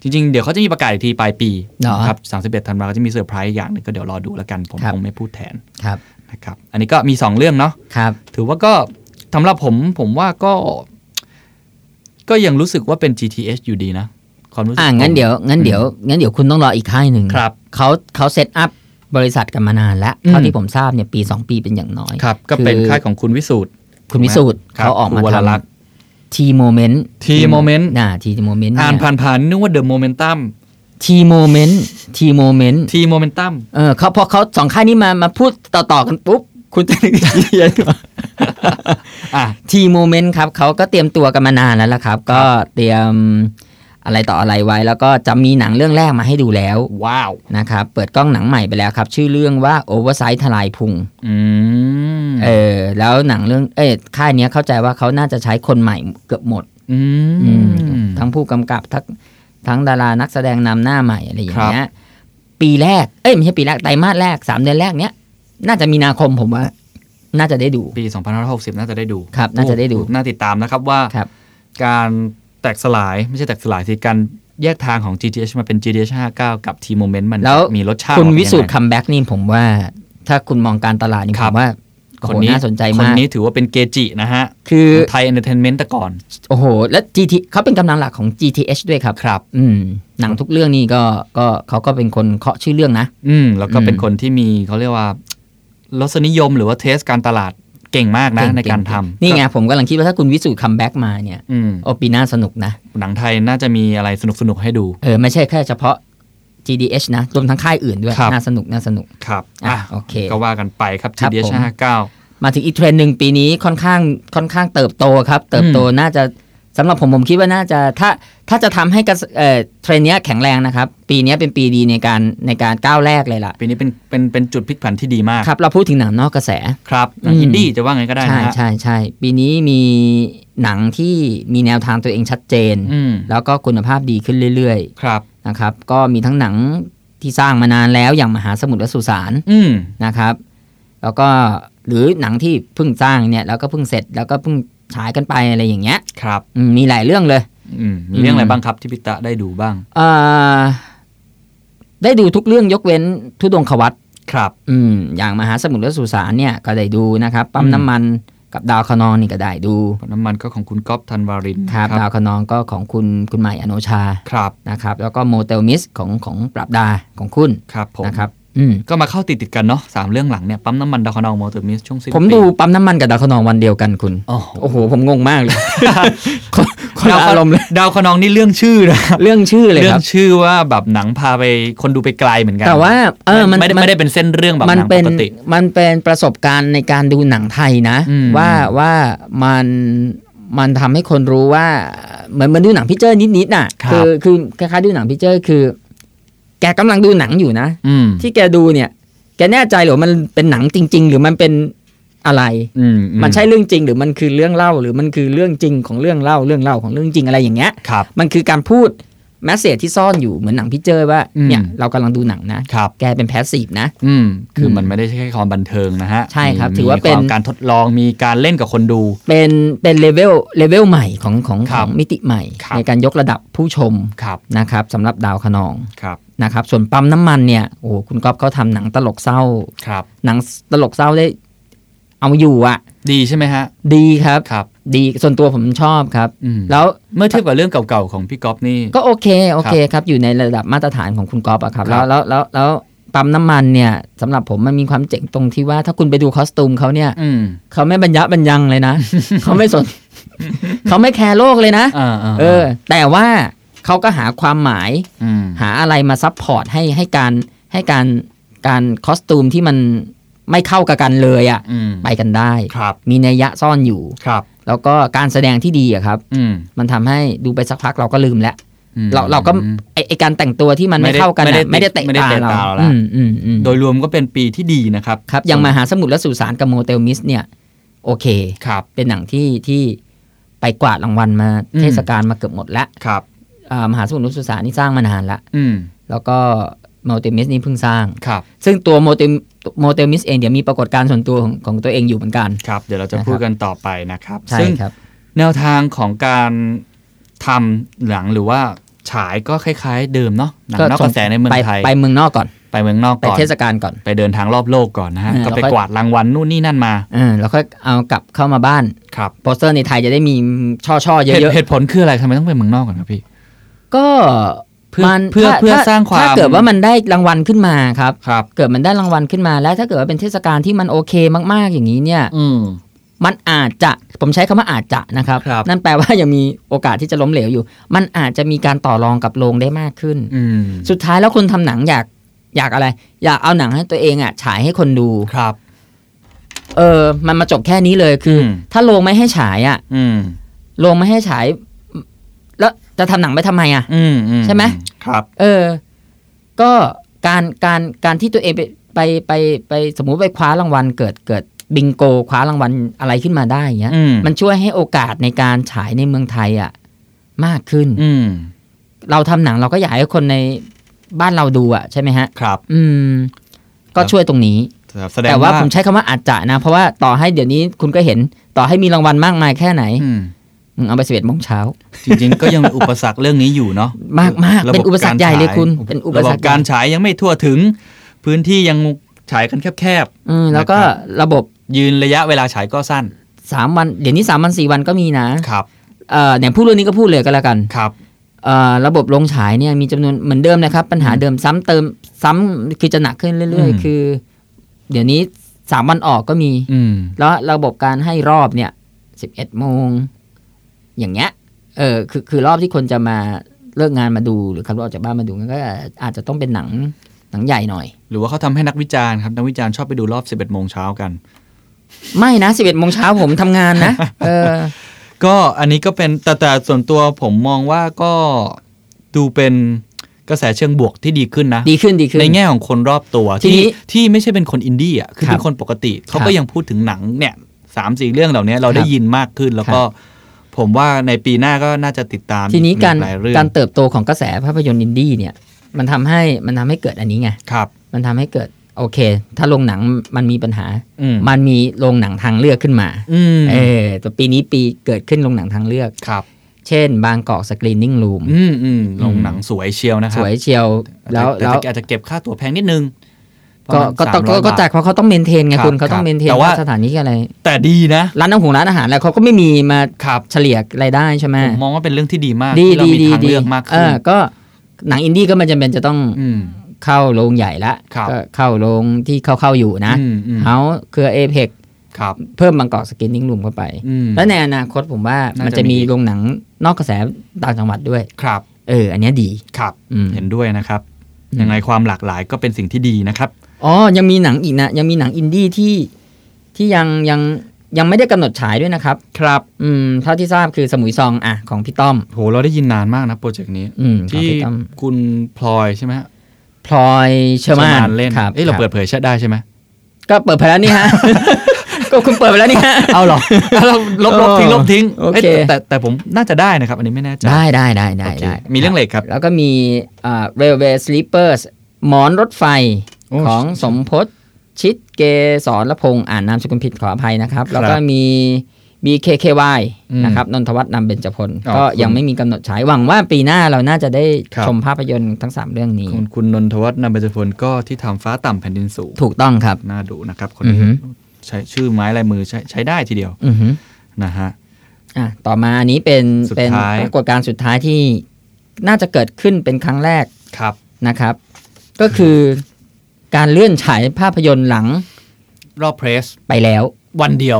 จริง ๆ เดี๋ยวเขาจะมีประกาศอีกทีปลายปีเหรอนะครับ31ธันวาก็จะมีเซอร์ไพรส์อย่างหนึงก็เดี๋ยวรอดูแล้วกันผมครับคงไม่พูดแทนครับนะครับ อันนี้ก็มี 2 เรื่องเนาะครับ ถือว่าก็สำหรับผมผมว่าก็ ก็ยังรู้สึกว่าเป็น GTH อยู่ดีนะ ความรู้สึกอ่าผมงั้นเดี๋ยวงั้นเดี๋ยวงั้นเดี๋ยวคุณต้องรออีกค่ายหนึ่งครับเขาเขา set up บริษัทกันมานานแล้วอืมเท่าที่ผมทราบเนี่ยปี 2 ปีเป็นอย่างน้อยครับก็เป็นคือค่ายของคุณวิสูตรคุณวิสูตรครับเขาออกมาครูวรทลักษณ์ำทีโมเมนต์ T Moment น่า T Moment อ่านผ่านๆนึกว่า The Momentum T Moment T Moment T Momentum เออเขาพอเขาสองค่ายนี้มามาพูดต่อ ๆ กันปุ๊บ คุณจะนึกถึงเยอะกว่าอะ T Moment ครับเขาก็เตรียมตัวกันมานานแล้วล่ะครับ ก็เตรียม อะไรต่ออะไรไว้ แล้วก็จะมีหนังเรื่องแรกมาให้ดูแล้ว ว้าวนะครับ เปิดกล้องหนังใหม่ไปแล้วครับ ชื่อเรื่องว่า Oversight ทลายพุงอืมเออ แล้วหนังเรื่องเอ้ยค่ายเนี้ยเข้าใจว่าเขาน่าจะใช้คนใหม่เกือบหมดอือืมมทั้งผู้กำกับทั้งทั้งดารานักแสดงนำหน้าใหม่อะไรอย่างเงี้ยปีแรก เอ้ยไม่ใช่ปีแรกไตรมาสแรกสามเดือนแรกเนี้ยน่าจะมีนาคมผมว่า น่าจะได้ดู ปี 2560 น่าจะได้ดูครับ น่าจะได้ดูโอ้น่าติดตามนะครับว่าครับการ แตกสลายไม่ใช่แตกสลายสิการแยกทางของ GTH มาเป็น GTH 59 กับ T Moment มันแล้วมีรสชาติคุณออกมาวิสูตรยังไงคัมแบ็กนี่ผมว่า ถ้าคุณมองการตลาดนี่คผรับมว่าโอ้คโหนนี้น่าสนใจคนมากนี้ถือว่าเป็นเกจินะฮะ คือไทยเอนเตอร์เทนเมนต์แต่ก่อน โอ้โห และ GT เขาเป็นกำลังหลักของ GTH ด้วยครับ ครับ อืม หนังทุกเรื่องนี่ก็ก็เขาก็เป็นคนเคาะชื่อเรื่องนะ อืม แล้วก็อืมเป็นคนที่มีเขาเรียกว่ารสนิยมหรือว่า taste การตลาด เก่งมากนะเก่งในการทำ เก่งนี่ไงผมกำลังคิดว่าถ้าคุณวิสูตร comeback มาเนี่ยอืมโอปีหน่าสนุกนะ หนังไทยน่าจะมีอะไรสนุกสนุกๆให้ดู เออ ไม่ใช่แค่เฉพาะ GDH นะ รวมทั้งค่ายอื่นด้วยครับน่าสนุกน่าสนุก ครับ อะอะโอเค ก็ว่ากันไปครับครับ GDH 59 ผม มาถึงอีกเทรนด์หนึ่งปีนี้ค่อนข้างค่อนข้างเติบโตครับ เติบโตน่าจะ สำหรับผมผมคิดว่าน่าจะถ้าถ้าจะทำให้กระแสเอ่อเทรนด์เนี้ยแข็งแรงนะครับ ปีเนี้ยเป็นปีดีในการในการก้าวแรกเลยล่ะ ปีนี้เป็นเป็นเป็นจุดพลิกผันที่ดีมากครับ เราพูดถึงหนังนอกกระแสครับหนังอืมอินดี้จะว่าไงก็ได้ใช่นะฮะใช่ใช่ปีนี้มีหนังที่มีแนวทางตัวเองชัดเจนอืมแล้วก็คุณภาพดีขึ้นเรื่อยครับๆนะครับ ก็มีทั้งหนังที่สร้างมานานแล้วอย่างมหาสมุทรและสุสานอืมนะครับ แล้วก็หรือหนังที่เพิ่งสร้างเนี่ยแล้วก็เพิ่งเสร็จแล้วก็เพิ่ง ฉายกันไปอะไรอย่างเงี้ยครับอืมมีหลายเรื่องเลยอืมมีเรื่องอะไรบ้างครับที่พิตะได้ดูบ้างเอ่อได้ดูทุกเรื่องยกเว้นธุดงควัตรครับ อืมอย่างมหาสมุทรและสุสานเนี่ยก็ได้ดูนะครับ ปั๊มอืมน้ำมันกับดาวคะนองนี่ก็ได้ดูน้ำมันก็ของคุณก๊อฟธันวารินครับดาวคะนองก็ของคุณคุณใหม่อโนชาครับนะครับ แล้วก็ Motel Mist ของของปราบดาของคุณครับผมนะครับอืม ก็มาเข้าติดติดๆกันเนาะสามเรื่องหลังเนี่ยปั๊มน้ำมันดาวคะนอง Motel Mist ช่วงสิ้นปี ผมดูปั๊มน้ำมันกับดาวคะนองวันเดียวกันคุณ โอ้โหโอ้โหผมงงมากเลยคนคนดาละวคะอารมณ์เลยดาวคะนองนี่เรื่องชื่อนะเรื่องชื่อเลยเรื่คอรังบชื่อว่าแบบหนังพาไปคนดูไปไกลเหมือนกัน แต่ว่าเออมันไม่ได้มันไม่ได้เป็นเส้นเรื่องแบบหมันนังเป็นปกติ มันเป็นประสบการณ์ในการดูหนังไทยนะอืมว่าว่ามันมันทำให้คนรู้ว่าเหมือนเหมันดูหนังพิเจอร์นิดๆน่ะครับอคือคล้ายๆดูหนังพิเจอร์คือ แกกำลังดูหนังอยู่นะ อืมที่แกดูเนี่ย แกแน่ใจเหรือว่ามันเป็นหนังจริง ๆ หรือมันเป็นอะไรอืมมันใช่เรื่องจริงหรือมันคือเรื่องเล่า หรือมันคือเรื่องจริงของเรื่องเล่าเรื่องเล่าของเรื่องจริงอะไรอย่างเงี้ยครับมันคือการพูด message ที่ซ่อนอยู่เหมือนหนังพิเจอร์ว่าอืมเนี่ยเรากำลังดูหนังนะครับแกเป็น passive นะ อืมคือมันไม่ได้ใช่แค่ความบันเทิงนะฮะ ใช่ครับมีถือว่าเป็นมีคมการทดลองมีการเล่นกับคนดู เป็นเป็นเลเวลเลเวลใหม่ของของ ครับ ของมิติใหม่ครับในการยกระดับผู้ชมครับนะครับสำหรับดาวคะนองครับ นะครับส่วนปั๊มน้ำมันเนี่ยโอ้โหคุณก๊อฟเขาทำหนังตลกเศร้าครับ หนังตลกเศร้าได้ เอาอยู่อะ ดีใช่ไหมฮะ ดีครับครับ ดีส่วนตัวผมชอบครับอืมแล้วเมื่อเทียบกับเรื่องเก่าๆของพี่ก๊อฟนี่ ก็โอเคโอเคครับ อยู่ในระดับมาตรฐานของคุณก๊อฟอะครับครัแล้วบแล้วแล้วแล้วปั๊มน้ำมันเนี่ยสำหรับผมมันมีความเจ๋งตรงที่ว่าถ้าคุณไปดูคอสตูมเขาเนี่ยอืมเขาไม่บรรยะบรรยังเลยนะเขาไม่สนเขาไม่แคร์โลกเลยนะอ่าอ่าเออ แต่ว่า เขาก็หาความหมายอืมหาอะไรมา support ให้ให้การให้การการ costume ที่มันไม่เข้ากับกันเลยอะ่ะอืมไปกันได้ครับมีนัยยะซ่อนอยู่ครับ แล้วก็การแสดงที่ดีอะครับอืมมันทำให้ดูไปสักพักเราก็ลืมแล้วอืมเราเราก็ไอไอการแต่งตัวที่มันไม่ไม่ได้เข้ากันไม่ได้อะไม่ได้เตะไม่ได้ตาเตะเราตาเราละอืมอืมอืมโดยรวมก็เป็นปีที่ดีนะครับครับอย่างมหาสมุทรและสุสานกับ Motel Mist เนี่ย โอเคครับเป็นหนังที่ที่ไปกวาดรางวัลมาอืมเทศกาลมาเกือบหมดแล้วครับอ่า มหาสมุทรและสุสานนี่สร้างมานานละอืมแล้วก็ Motel Mist นี่เพิ่งสร้างครับ ซึ่งตัว Motel Motel Mist เองเดี๋ยวมีปรากฏการณ์ส่วนตัวของของตัวเองอยู่เหมือนกันครับ เดี๋ยวเราจะนะครับพูดกันต่อไปนะครับใช่ซึ่งครับแนวทางของการทำหนังหรือว่าฉายก็คล้ายๆ เดิมเนาะหนังนอกกระแสในเมืองไปไทยไปเมืองนอกก่อนไปเมืองนอกไปก่อนเทศกาลก่อนไปเดินทางรอบโลกก่อนนะฮะเออก็ไปแล้วค่อยกวาดรางวัลนู่นนี่นั่นมาเออแล้วค่อยเอากลับเข้ามาบ้านครับโปสเตอร์ในไทยจะได้มีช่อช่อๆเยเหตุอะเหตุผลคืออะไรทำไมต้องไปเมืองนอกก่อนครับพี่ๆ ก็เพื่อมันเพื่อถ้เพื่อถ้สร้างความถ้าเกิดว่ามันได้รางวัลขึ้นมาครับครับ เกิดมันได้รางวัลขึ้นมาแล้ว ถ้าเกิดว่าเป็นเทศกาลที่มันโอเคมาก ๆอย่างนี้เนี่ย อืมมันอาจจะผมใช้คำว่าอาจจะนะครับครับนั่นแปลว่ายังมีโอกาสที่จะล้มเหลวอยู่ มันอาจจะมีการต่อรองกับโรงได้มากขึ้นอืมสุดท้ายแล้วคนทำหนังอยากอยากอะไร อยากเอาหนังให้ตัวเองอะฉายให้คนดูครับ เออ มันมาจบแค่นี้เลยคืออมถ้าโรงไม่ให้ฉายอะอืมโรงไม่ให้ฉาย แล้ว จะทำหนังไปทำไมอะอืมอืใช่ไหมครับ เออ ก็การการการที่ตัวเองไปไปไปไปสมมุติไปคว้ารางวัลเกิดเกิดบิงโกคว้ารางวัลอะไรขึ้นมาได้อย่างเงี้ยอืมมันช่วยให้โอกาสในการฉายในเมืองไทยอะมากขึ้น อืมเราทำหนังเราก็อยากให้คนในบ้านเราดูอะใช่ไหมฮะ ครับ อืม ก็ช่วยตรงนี้แสดงแต่ว่าว่าผมใช้คำว่าอาจจะนะ เพราะว่าต่อให้เดี๋ยวนี้คุณก็เห็นต่อให้มีรางวัลมากมายแค่ไหนอืมมึง เอาไปสิบเอ็ดโมงเช้า จริงๆ ก็ยังมีอุปสรรคเรื่องนี้อยู่เนาะมากมากระบบเป็นอุปสรรคใหญ่เลยกาฉาคุณเป็นอุปสรรคะบบการฉายยังไม่ทั่วถึง พื้นที่ยังฉายกันแคบอืมแล้วก็นะครับระบบๆยืนระยะเวลาฉายก็สั้นสามวันเดี๋ยวนี้สามวันสี่วันก็มีนะครับเอ่อเนี่ยพูดเรื่องนี้ก็พูดเลยก็แล้วกันครับเอ่อระบบลงฉายเนี่ยมีจำนวนเหมือนเดิมนะครับ ปัญหาเดิมซ้ำเติมซ้ำคือจะหนักขึ้นเรื่อยอืมๆคือ เดี๋ยวนี้สามวันออกก็มีอืมแล้วระบบการให้รอบเนี่ยสิบเอ็ดโมง อย่างเงี้ยเออคือคือรอบที่คนจะมาเลิกงานมาดูหรือขับรถออกจากบ้านมาดูก็อาจจะต้องเป็นหนังหนังใหญ่หน่อย หรือว่าเขาทำให้นักวิจารณ์ครับนักวิจารณ์ชอบไปดูรอบ 11โมงเช้ากัน ไม่นะสิบเอ็ดโมงเช้าผมทำงานนะเออก็อันนี้ก็เป็นแต่แต่ส่วนตัวผมมองว่าก็ดูเป็นกระแสเชิงบวกที่ดีขึ้นนะ ดีขึ้นดีขึ้นในแง่ของคนรอบตัวทีนี้ที่ที่ไม่ใช่เป็นคนอินดี้อะคือครับเป็นคนปกติ เขาก็ ครับยังพูดถึงหนังเนี่ยสามสี่เรื่องเหล่านี้เราได้ยินครับ มากขึ้นแล้วก็ ผมว่าในปีหน้าก็น่าจะติดตามทีนี้อีการหลายเรื่องการเติบโตของกระแสภาพยนตร์อินดี้เนี่ย มันทำให้มันทำให้เกิดอันนี้ไงครับมันทำให้เกิดโอเค ถ้าโรงหนังมันมีปัญหาอืมมันมีโรงหนังทางเลือกขึ้นมาอืมเออแต่ปีนี้ปีเกิดขึ้นโรงหนังทางเลือกครับ เช่น บางกอกสกรีนนิ่งรูมอืมอืมลงหนังสวยเชียวนะคสรับวยเชียว แล้วแต่แล้วแต่อาจจะเก็บค่าตั๋วแพงนิดนึง ก็ประมาณก็ต้อง300ก็บทจากเพราะเขาต้องเมนเทนไงครับคุณเขาต้องครับเมนเทนแต่ว่าสถานที่อะไร แต่ดีนะ ร้านอาหารร้านอาหารแล้วเขาก็ไม่มีมาครับเฉลี่ยรายได้ใช่ไหมผมมองว่าเป็นเรื่องที่ดีมากดีที่เราดีมีดีทางดีเลือกมากเอขึ้นอก็หนังอินดี้ก็ไม่จำเป็นจะต้องอืมเข้าโรงใหญ่ละครับก็เข้าโรงที่เข้าเข้าอยู่นะอืมอืมเฮาเครือเอเพกครับเพิ่ม Bangkok Screening Room เข้าไปอืมแล้วในอนาคตผมว่าน่าจะมันจะมีมีโรงหนังนอกกระแสต่างจังหวัดด้วยครับเออ อันเนี้ยดีครับอืมเห็นด้วยนะครับอืมยังไงความหลากหลายก็เป็นสิ่งที่ดีนะครับ อ๋อ ยังมีหนังอีกนะ ยังมีหนังอินดี้ที่ที่ยังยังยังไม่ได้กำหนดฉายด้วยนะครับ ครับ อืม เท่าที่ทราบคือ Samui Song อะของพี่ต้อม โห เราได้ยินนานมากนะโปรเจกต์นี้ อืมของที่พี่ต้อมคุณพลอยใช่ไหมฮะพลอยเชอร์มานเล่นครับเอ้ยเราคบเปิดเผยใช่ได้ใช่ไหม ก็เปิดไปแล้วนี่ฮะ ก็คุณเปิดไปแล้วนี่ฮะ เอาหรอเราลบลบทิ้งลบทิ้ง โอเคยแต่แต่แต่ผมน่าจะได้นะครับ อันนี้ไม่แน่ใจ ได้ได้ได้ได้โอเคได้มีเรื่องเหล็กครับ แล้วก็มีอ่า Railway Sleepers หมอนรถไฟโอ้ ของสมพศชิดเกสรละพงศ์อ่านนามสกุลผิดขออภัยนะครับ แล้วก็มี BKKY อืมนะครับนนทวัฒน์นำเบญจพลอ๋อก็คุณยังไม่มีกำหนดฉายหวังว่าปีหน้าเราน่าจะได้ครับชมภาพยนตร์ทั้ง 3 เรื่องนี้คุณคุณนนทวัฒน์นำเบญจพลก็ที่ทำฟ้าต่ำแผ่นดินสูง ถูกต้องครับ น่าดูนะครับคนอือนี้ฮึใช้ชื่อไม้ลายมือใช้ใช้ได้ทีเดียวอือหือนะฮะอะต่อมาอันนี้เป็นสุดเป็นท้ายปรากฏการณ์สุดท้ายที่น่าจะเกิดขึ้นเป็นครั้งแรกครับนะครับ ก็คือ การเลื่อนฉายภาพยนตร์หลัง รอบเพรสไปแล้ววันเดียว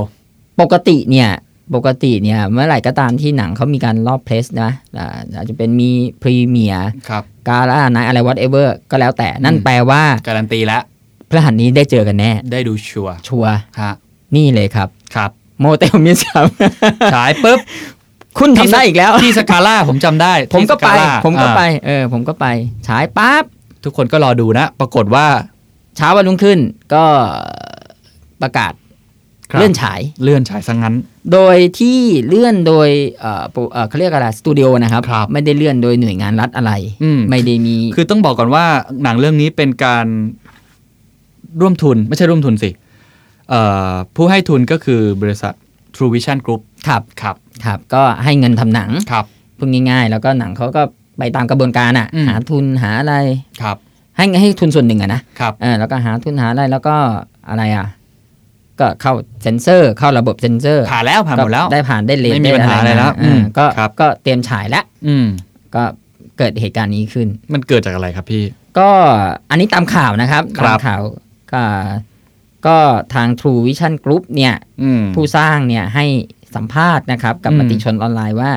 ปกติเนี่ยปกติเนี่ยเมื่อไหร่ก็ตามที่หนังเขามีการรอบเพลสนะอ่าอาจจะเป็นมีพรีเมียร์ครับกาล่าไนอะไร whatever ก็แล้วแต่นั่นอืมแปลว่า การันตีแล้วพระหัสนี้ได้เจอกันแน่ ได้ดูชัวร์ชัวร์ฮะนี่เลยครับครับโมเตลมิสครับฉายปุ๊บ คุณทำได้อีกแล้ว ที่สกาล่าผมจำได้ ผมก็ที่ไปสาล่าผมก็ไปอ่าเออ ผมก็ไปฉายปั๊บทุกคนก็รอดูนะ ปรากฏว่า เช้าวันรุ่งขึ้นก็ประกาศครับเลื่อนฉายเลื่อนฉายซะงั้น โดยที่เลื่อนโดยเอ่อปูเอ่อเขาเรียกอะไรสตูดิโอนะครับครับไม่ได้เลื่อนโดยหน่วยงานรัฐอะไรอืมไม่ได้มี คือต้องบอกก่อนว่าหนังเรื่องนี้เป็นการร่วมทุนไม่ใช่ร่วมทุนสิเอ่อผู้ให้ทุนก็คือบริษัท True Vision Group ครับครับครับก็ให้เงินทำหนังครับพูดง่ายๆ แล้วก็หนังเขาก็ไปตามกระบวนการอะอืมหาทุนหาอะไรครับ ให้ให้ทุนส่วนหนึ่งอะนะครับเออแล้วก็หาทุนหาอะไรแล้วก็อะไรอะ ก็เข้าเซ็นเซอร์เข้าระบบเซ็นเซอร์ผ่านแล้วผ่านหมดแล้วก็ได้ผ่านได้เลนไม่มีปัญหาอะไรแล้วเอออมก็ครับก็เตรียมฉายแล้วอืมก็เกิดเหตุการณ์นี้ขึ้น มันเกิดจากอะไรครับพี่ ก็อันนี้ตามข่าวนะครับครับตามข่าวก็ก็ทาง True Vision Group เนี่ยอืมผู้สร้างเนี่ยให้สัมภาษณ์นะครับ กับอืมมติชนออนไลน์ว่า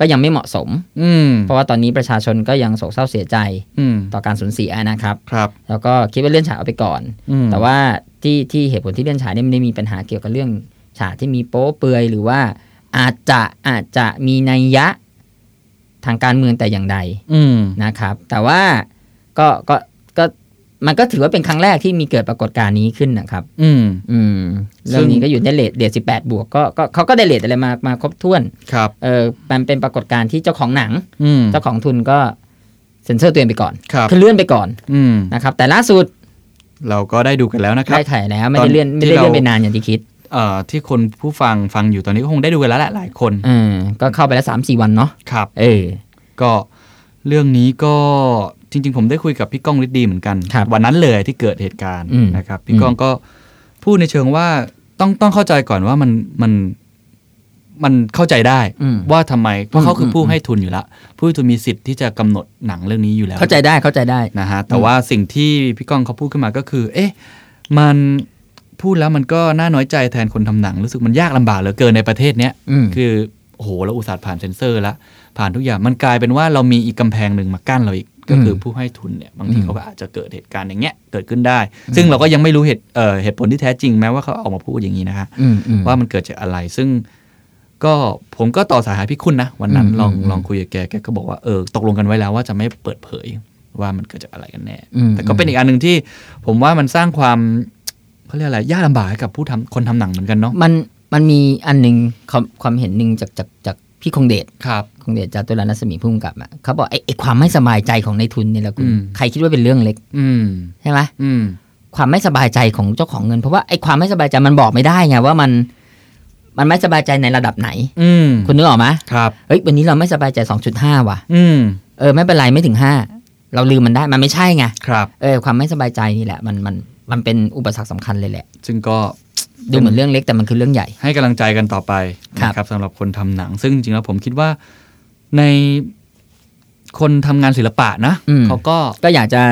ก็ยังไม่เหมาะสม อืมเพราะว่าตอนนี้ประชาชนก็ยังโศกเศร้าเสียใจอืมต่อการสูญเสียนะครับครับ แล้วก็คิดว่าเลื่อนฉายเอาไปก่อนอืมแต่ว่าที่ที่เหตุผลที่เลื่อนฉายเนี่ยไม่ได้มีปัญหาเกี่ยวกับเรื่องฉากที่มีโป๊เปลือยหรือว่าอาจจะอาจจะมีนัยยะทางการเมืองแต่อย่างใดอืมนะครับ แต่ว่าก็ก็ก็ มันก็ถือว่าเป็นครั้งแรกที่มีเกิดปรากฏการณ์นี้ขึ้นนะครับ อืม อืมเรื่องนี้ก็อยู่ในเลทเดทสิบแปดบวกก็ก็เขาก็ได้เลทอะไรมามาครบถ้วนครับเออมันเป็นปรากฏการณ์ที่เจ้าของหนังอืมเจ้าของทุนก็เซ็นเซอร์ตัวเองไปก่อนครับคือเลื่อนไปก่อน อืมนะครับ แต่ล่าสุด เราก็ได้ดูกันแล้วนะครับได้ถ่ายแล้วไม่ตอได้นเลื่อนไม่ที่ได้เลื่อนเราไปนานอย่างที่คิดเอ่อที่คนผู้ฟังฟังอยู่ตอนนี้ก็คงได้ดูกันแล้วแหละหลายคนเออก็เข้าไปแล้วสามสี่วันเนาะครับ เออก็เรื่องนี้ก็ จริง ๆ ผมได้คุยกับพี่ก้องฤทธิ์ดีเหมือนกันครับวันนั้นเลยที่เกิดเหตุการณ์อืมนะครับพี่ก้องก็พูดในเชิงว่าต้องต้องเข้าใจก่อนว่ามันมันมันเข้าใจได้อืมว่าทำไมเพราะเขาคืออมผู้ให้ทุนอยู่แล้วผู้ให้ทุนมีสิทธิ์ที่จะกำหนดหนังเรื่องนี้อยู่แล้ว เข้าใจได้เข้าใจได้นะฮะแต่ว่าสิ่งที่พี่ก้องเขาพูดขึ้นมาก็คือ เอ๊ะมันพูดแล้วมันก็น่าน้อยใจแทนคนทำหนังรู้สึกมันยากลำบากเหลือเกินในประเทศเนี้ยอืมคือโอ้โหเราอุตส่าห์ผ่านเซ็นเซอร์แล้วผ่านทุกอย่างมันกลายเป็นว่าเรามีอีกกำแพงหนึ่งมากั้นเราอีก ก็คือผู้ให้ทุนเนี่ยบางทีอืมเขาก็อาจจะเกิดเหตุการณ์อย่างเงี้ยเกิดขึ้นได้ ซึ่งเราก็ยังไม่รู้เหตุเอ่อเหตุผลที่แท้จริงแม้ว่าเขาออกมาพูดอย่างนี้นะฮะอืมอืมว่ามันเกิดจากอะไรซึ่งก็ผมก็ต่อสายหาพี่คุณนะ วันนั้นอืมลองอืมลองคุยกับแกแกก็บอกว่าเออตกลงกันไว้แล้วว่าจะไม่เปิดเผยว่ามันเกิดจากอะไรกันแน่อืมแต่ก็เป็นอีกอันหนึ่งที่ผมว่ามันสร้างความเขาเรียกอะไรยากลำบากให้กับผู้ทำคนทำหนังเหมือนกันเนาะมันมันมีอันหนึ่งความความเห็นหนึ่งจากจากจากพี่คงเดชครับ คงเดชจากตุลานัสมีพุ่มกับอะเขาบอกไอ้ไอ้ความไม่สบายใจของในทุนเนี่ยแหละคุณอืมใครคิดว่าเป็นเรื่องเล็ก อืมใช่ไหมอืมความไม่สบายใจของเจ้าของเงินเพราะว่าไอ้ความไม่สบายใจมันบอกไม่ได้ไงว่ามัน มันไม่สบายใจในระดับไหน อืมคุณนึกออกไหมครับเฮ้ยวันนี้เราไม่สบายใจ2.5ว่ะ อืมเออไม่เป็นไรไม่ถึง5เราลืมมันได้มันไม่ใช่ไงครับเออความไม่สบายใจนี่แหละ มันมันมันเป็นอุปสรรคสำคัญเลยแหละ ซึ่งก็ดูเหมือนเรื่องเล็กแต่มันคือเรื่องใหญ่ ให้กำลังใจกันต่อไปครับนะครับสำหรับคนทำหนัง ซึ่งจริงๆแล้วผมคิดว่า ในคนทำงานศิลปะนะอืมเขาก็ก็อยากจะ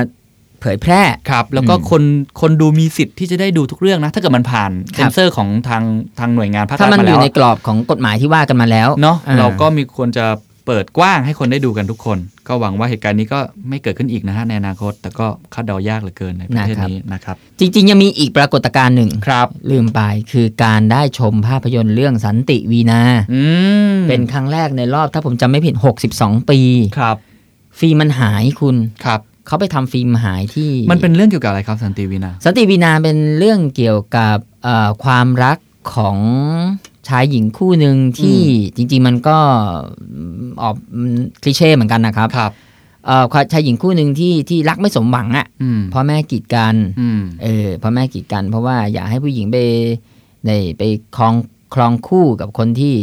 เผยแพร่ครับ แล้วก็อืมคนคนดูมีสิทธิ์ที่จะได้ดูทุกเรื่องนะ ถ้าเกิดมันผ่านครัเซบนเซอร์ของทางทางหน่วยงานภาคถ้ารัฐมันมาอแล้ยู่วในกรอบของกฎหมายที่ว่ากันมาแล้วเนาะอ่าเราก็มีควรจะ เปิดกว้างให้คนได้ดูกันทุกคน ก็หวังว่าเหตุการณ์นี้ก็ไม่เกิดขึ้นอีกนะฮะในอนาคต แต่ก็คาดเดายากเหลือเกินในประเทศนี้นะครับ จริง ๆ ยังมีอีกปรากฏการณ์หนึ่งครับ ลืมไปคือการได้ชมภาพยนตร์เรื่องสันติวีนาอืมเป็นครั้งแรกในรอบถ้าผมจำไม่ผิด 62 ปีครับฟิล์มมันหายคุณครับเขาไปทำฟิล์มหายที่ มันเป็นเรื่องเกี่ยวกับอะไรครับสันติวีนา สันติวีนาเป็นเรื่องเกี่ยวกับเอ่อความรัก ของชายหญิงคู่หนึ่งที่จริง ๆ มันก็ออกคลิเช่เหมือนกันนะครับครับเอ่อชายหญิงคู่หนึ่งที่ที่รักไม่สมหวังอะ่ะอืมพ่อแม่กีดกันอืมเออพ่อแม่กีดกัน เพราะว่าอยากให้ผู้หญิงไปในไปครองครองคู่กับคนที่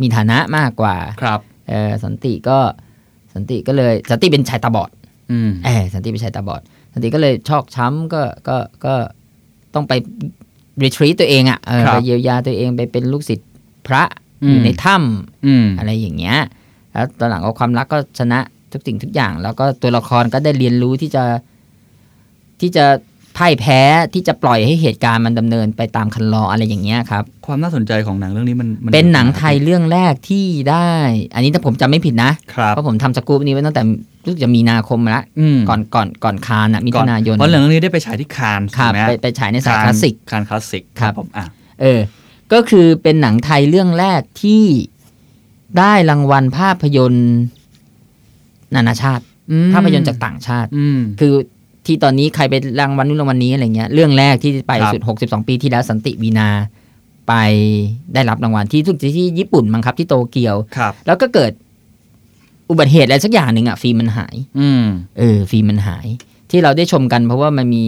มีฐานะมากกว่าครับเออสันติก็สันติก็เลยสันติเป็นชายตาบอดอืมเออสันติเป็นชายตาบอด สันติก็เลยชอกช้ำก็ก็ก็ต้องไป รีทรีตตัวเองอะ่ะเออครับไปเยียวยาตัวเองไปเป็นลูกศิษย์พระอืมอยู่ในถ้ำอืมอะไรอย่างเงี้ยแล้วตอนหลังก็ความรักก็ชนะทุกสิ่งทุกอย่าง แล้วก็ตัวละครก็ได้เรียนรู้ที่จะที่จะ พ่ายแพ้ที่จะปล่อยให้เหตุการณ์มันดำเนินไปตามคันลองอะไรอย่างเงี้ยครับ ความน่าสนใจของหนังเรื่องนี้มันมัเป็นหนังไทยเรื่องแรกที่ได้ อันนี้ถ้าผมจำไม่ผิดนะครับเพราะผมทำสกู๊ปนี้ไว้ตั้งแต่รู้สึกจะมีนาคมมาละมก่อนก่อนก่อนคานอะมิก่ถุอนนายนเพราะหนังเรื่องนี้ได้ไปฉายที่คานส์ครับถูกไหมไปไปฉายในสายคลาสสิกคานคลาสสิกครับผมอะเออ ก็คือเป็นหนังไทยเรื่องแรกที่ได้รางวัลภาพยนตร์ นานาชาติอืมภาพยนตร์จากต่างชาติอืมคือ ที่ตอนนี้ใครไปรางวัลนู้นรางวัลนี้อะไรเงี้ย เรื่องแรกที่ไปครับสุด 62 ปีที่แล้วสันติวีนาไปได้รับรางวัลที่ทุกที่ที่ญี่ปุ่นมั้งครับที่โตเกียวครับ แล้วก็เกิดอุบัติเหตุอะไรสักอย่างหนึ่งอะฟิล์มมันหาย อืมเออฟิล์มมันหาย ที่เราได้ชมกันเพราะว่ามันมี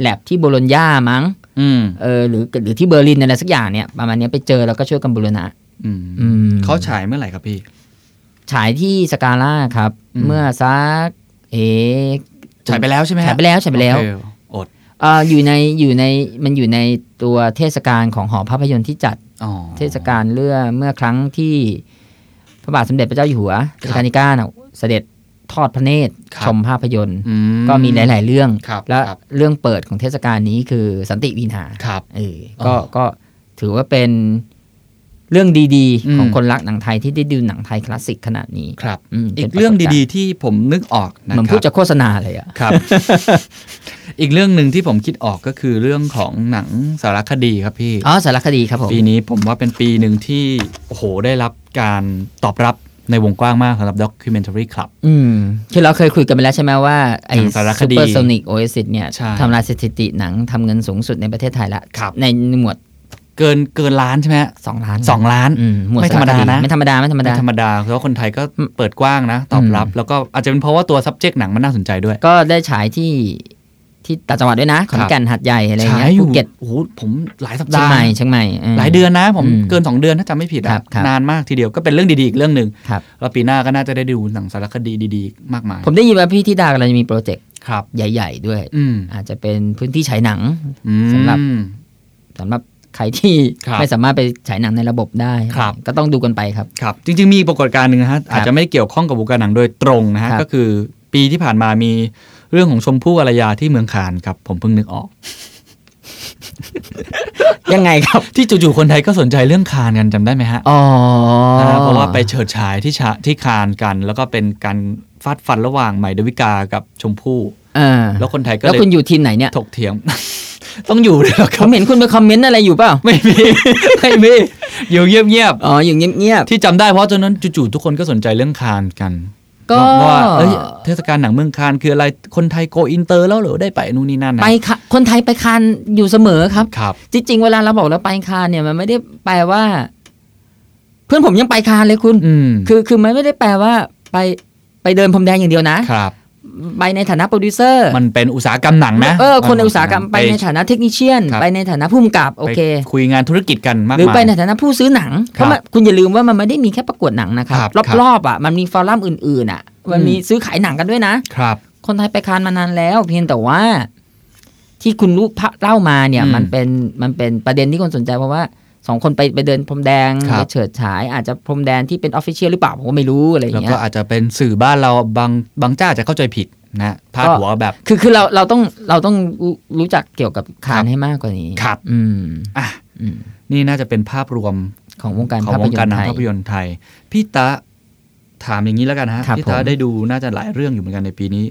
แล็บที่โบโลญญามั้ง อืมเออหรือหรือที่เบอร์ลินอะไรสักอย่างเนี่ยประมาณเนี้ยไปเจอแล้วก็ช่วยกันบูรณะ อืมอืมเขาฉายเมื่อไหร่ครับพี่ ฉายที่สกาล่าครับอืมเมื่อสักเอ ฉายไปแล้วใช่ไหมฮะฉายไปแล้วฉายไปแล้วโอเคอดเอ่ออยู่ในอยู่ในมันอยู่ในตัวเทศกาลของหอภาพยนตร์ที่จัดอ๋อเทศกาลเมื่อเมื่อครั้งที่พระบาทสมเด็จพระเจ้าอยู่หัวรัชกาลที่เก้าน่ะเสด็จทอดพระเนตรครับชมภาพยนตร์อืก็มีหลาย ๆ เรื่องครับและครับเรื่องเปิดของเทศกาลนี้คือสันติวีนาครับเออก็อ๋อก็ถือว่าเป็น เรื่องดีอืมๆของคนรักหนังไทยที่ได้ดูหนังไทยคลาสสิกขนาดนี้ครับมอีป็กนปาฏเรื่องการณ์ดีๆ ที่ผมนึกออกนะเหมือนคพูรัดบจะโฆษณาเลยอะครับ อีกเรื่องหนึ่งที่ผมคิดออกก็คือเรื่องของหนังสารคดีครับพี่อ๋อสารคดีครับผมปีนี้ผมว่าเป็นปีหนึ่งที่โอ้โหได้รับการตอบรับในวงกว้างมากสำหรับ Documentary Club อืมคือเราเคยคุยกันไปแล้วใช่ไหมว่า ไอ้หนังสารคดี Supersonic Oasis เนี่ยใช่ทำลายสถิติหนังทำเงินสูงสุดในประเทศไทยละครับในหมวด เกินเกินล้านใช่ไหมฮะสองล้านสองล้านอืมหมวดสารคดีไม่ธรรมดานะไม่ธรรมดาไม่ธรรมดาไม่ธรรมดาเพราะว่าคนไทยก็เปิดกว้างนะ ตอบรับ แล้วก็อาจจะเป็นเพราะว่าตัว subject หนังมันน่าสนใจด้วย ก็ได้ฉายที่ที่ต่างจังหวัดด้วยนะขอนแก่นหาดใหญ่อะไรเงี้ยฉายอยู่ภูเก็ตโอ้โหผมหลายสัปเชียดางห์ใหม่เชียงใหม่อืมหลายเดือนนะผมอืมเกิน 2 เดือนถ้าจำไม่ผิดครัอะบครับนานมากทีเดียวก็เป็นเรื่องดีๆอีกเรื่องหนึ่งครับแล้วปีหน้าก็น่าจะได้ดูหนังสารคดีดีๆ มากมาย ผมได้ยินว่าพี่ธิดากำลังจะมีโปรเจกต์ครับใหญ่ ๆ ด้วยอืมอาจจะเป็นพื้นที่ฉายหนังอืมสำหรับสำหรับ ใครที่ครับไม่สามารถไปฉายหนังในระบบได้ครับก็ต้องดูกันไปครับครับ จริง ๆ มีปรากฏการณ์หนึ่งนะฮะอาจจะไม่ได้เกี่ยวข้องกับวงการหนังโดยตรงนะฮะครับก็คือปีที่ผ่านมามีเรื่องของชมพู่อารยาที่เมืองคานครับผมเพิ่งนึกออกยังไงครับที่จู่ๆคนไทยก็สนใจเรื่องคานกันจำได้ไหมฮะอ๋อนะฮะเพราะว่าไปเฉิดฉายที่ฉะที่คานกัน แล้วก็เป็นการฟาดฟันระหว่างใหม่ดาวิกากับชมพู่อ่าแล้วคนไทยก็แล้วเลยคุณอยู่ทีมไหนเนี่ยถกเถียง ต้องอยู่ด้วยเหรอคผรับมเห็นคุณไปคอมเมนต์อะไรอยู่เปล่าไม่มีไม่มีอยู่เงียบอ๋ออยู่เงียบๆที่จำได้เพราะตอนนั้นจู่ๆทุกคนก็สนใจเรื่องคานกันก็ว่าเอ้ยเทศกาลหนังเมืองคานส์คืออะไรคนไทยโกอินเตอร์แล้วเหรอได้ไปนู่นนี่นั่นๆนะไปค่ะคนไทยไปคานส์อยู่เสมอครับครับ จริง ๆ เวลาเราบอกเราไปคานส์เนี่ยมันไม่ได้แปลว่า เพื่อนผมยังไปคานส์เลยคุณอืมคือคือมันไม่ได้แปลว่าไปไปเดินพรมแดงอย่างเดียวนะครับ ไปในฐานะโปรดิวเซอร์ มันเป็นอุตสาหกรรมหนังนะ เออ คนในอุตสาหกรรมไปในฐานะ technician ครับไปในฐานะผู้กำกับ โอเคไปคุยงานธุรกิจกันมากหรือมายไปในฐานะผู้ซื้อหนัง เพราะมันคุณอย่าลืมว่ามันไม่ได้มีแค่ประกวดหนังนะครับครับ รอบๆอะมันมี forum อื่นๆอะ มันมีซื้อขายหนังกันด้วยนะ ครับ คนไทยไปคานส์มานานแล้ว เพียงแต่ว่า ที่คุณรู้พะเล่ามาเนี่ยอืมมันเป็นมันเป็นประเด็นที่คนสนใจเพราะว่า สองคนไปไปเดินพรมแดงครับไปเฉิดฉาย อาจจะพรมแดงที่เป็น official หรือเปล่าผมก็ไม่รู้อะไรอย่างเงี้ยแล้วก็อาจจะเป็นสื่อบ้านเราบางบางเจ้าอาจจะเข้าใจผิดนะก็พาดหัวแบบ คือคือเราเราต้องเราต้องรู้รู้จักเกี่ยวกับคานส์ครับให้มากกว่านี้ครับ อืมอะอืมนี่น่าจะเป็นภาพรวมของวงการของภาพวงยการนตหนัร์งไทยภาพยนตร์ไทยพี่ตะถามอย่างนี้แล้วกันฮะครับพี่ตะผมได้ดูน่าจะหลายเรื่องอยู่เหมือนกันในปีนี้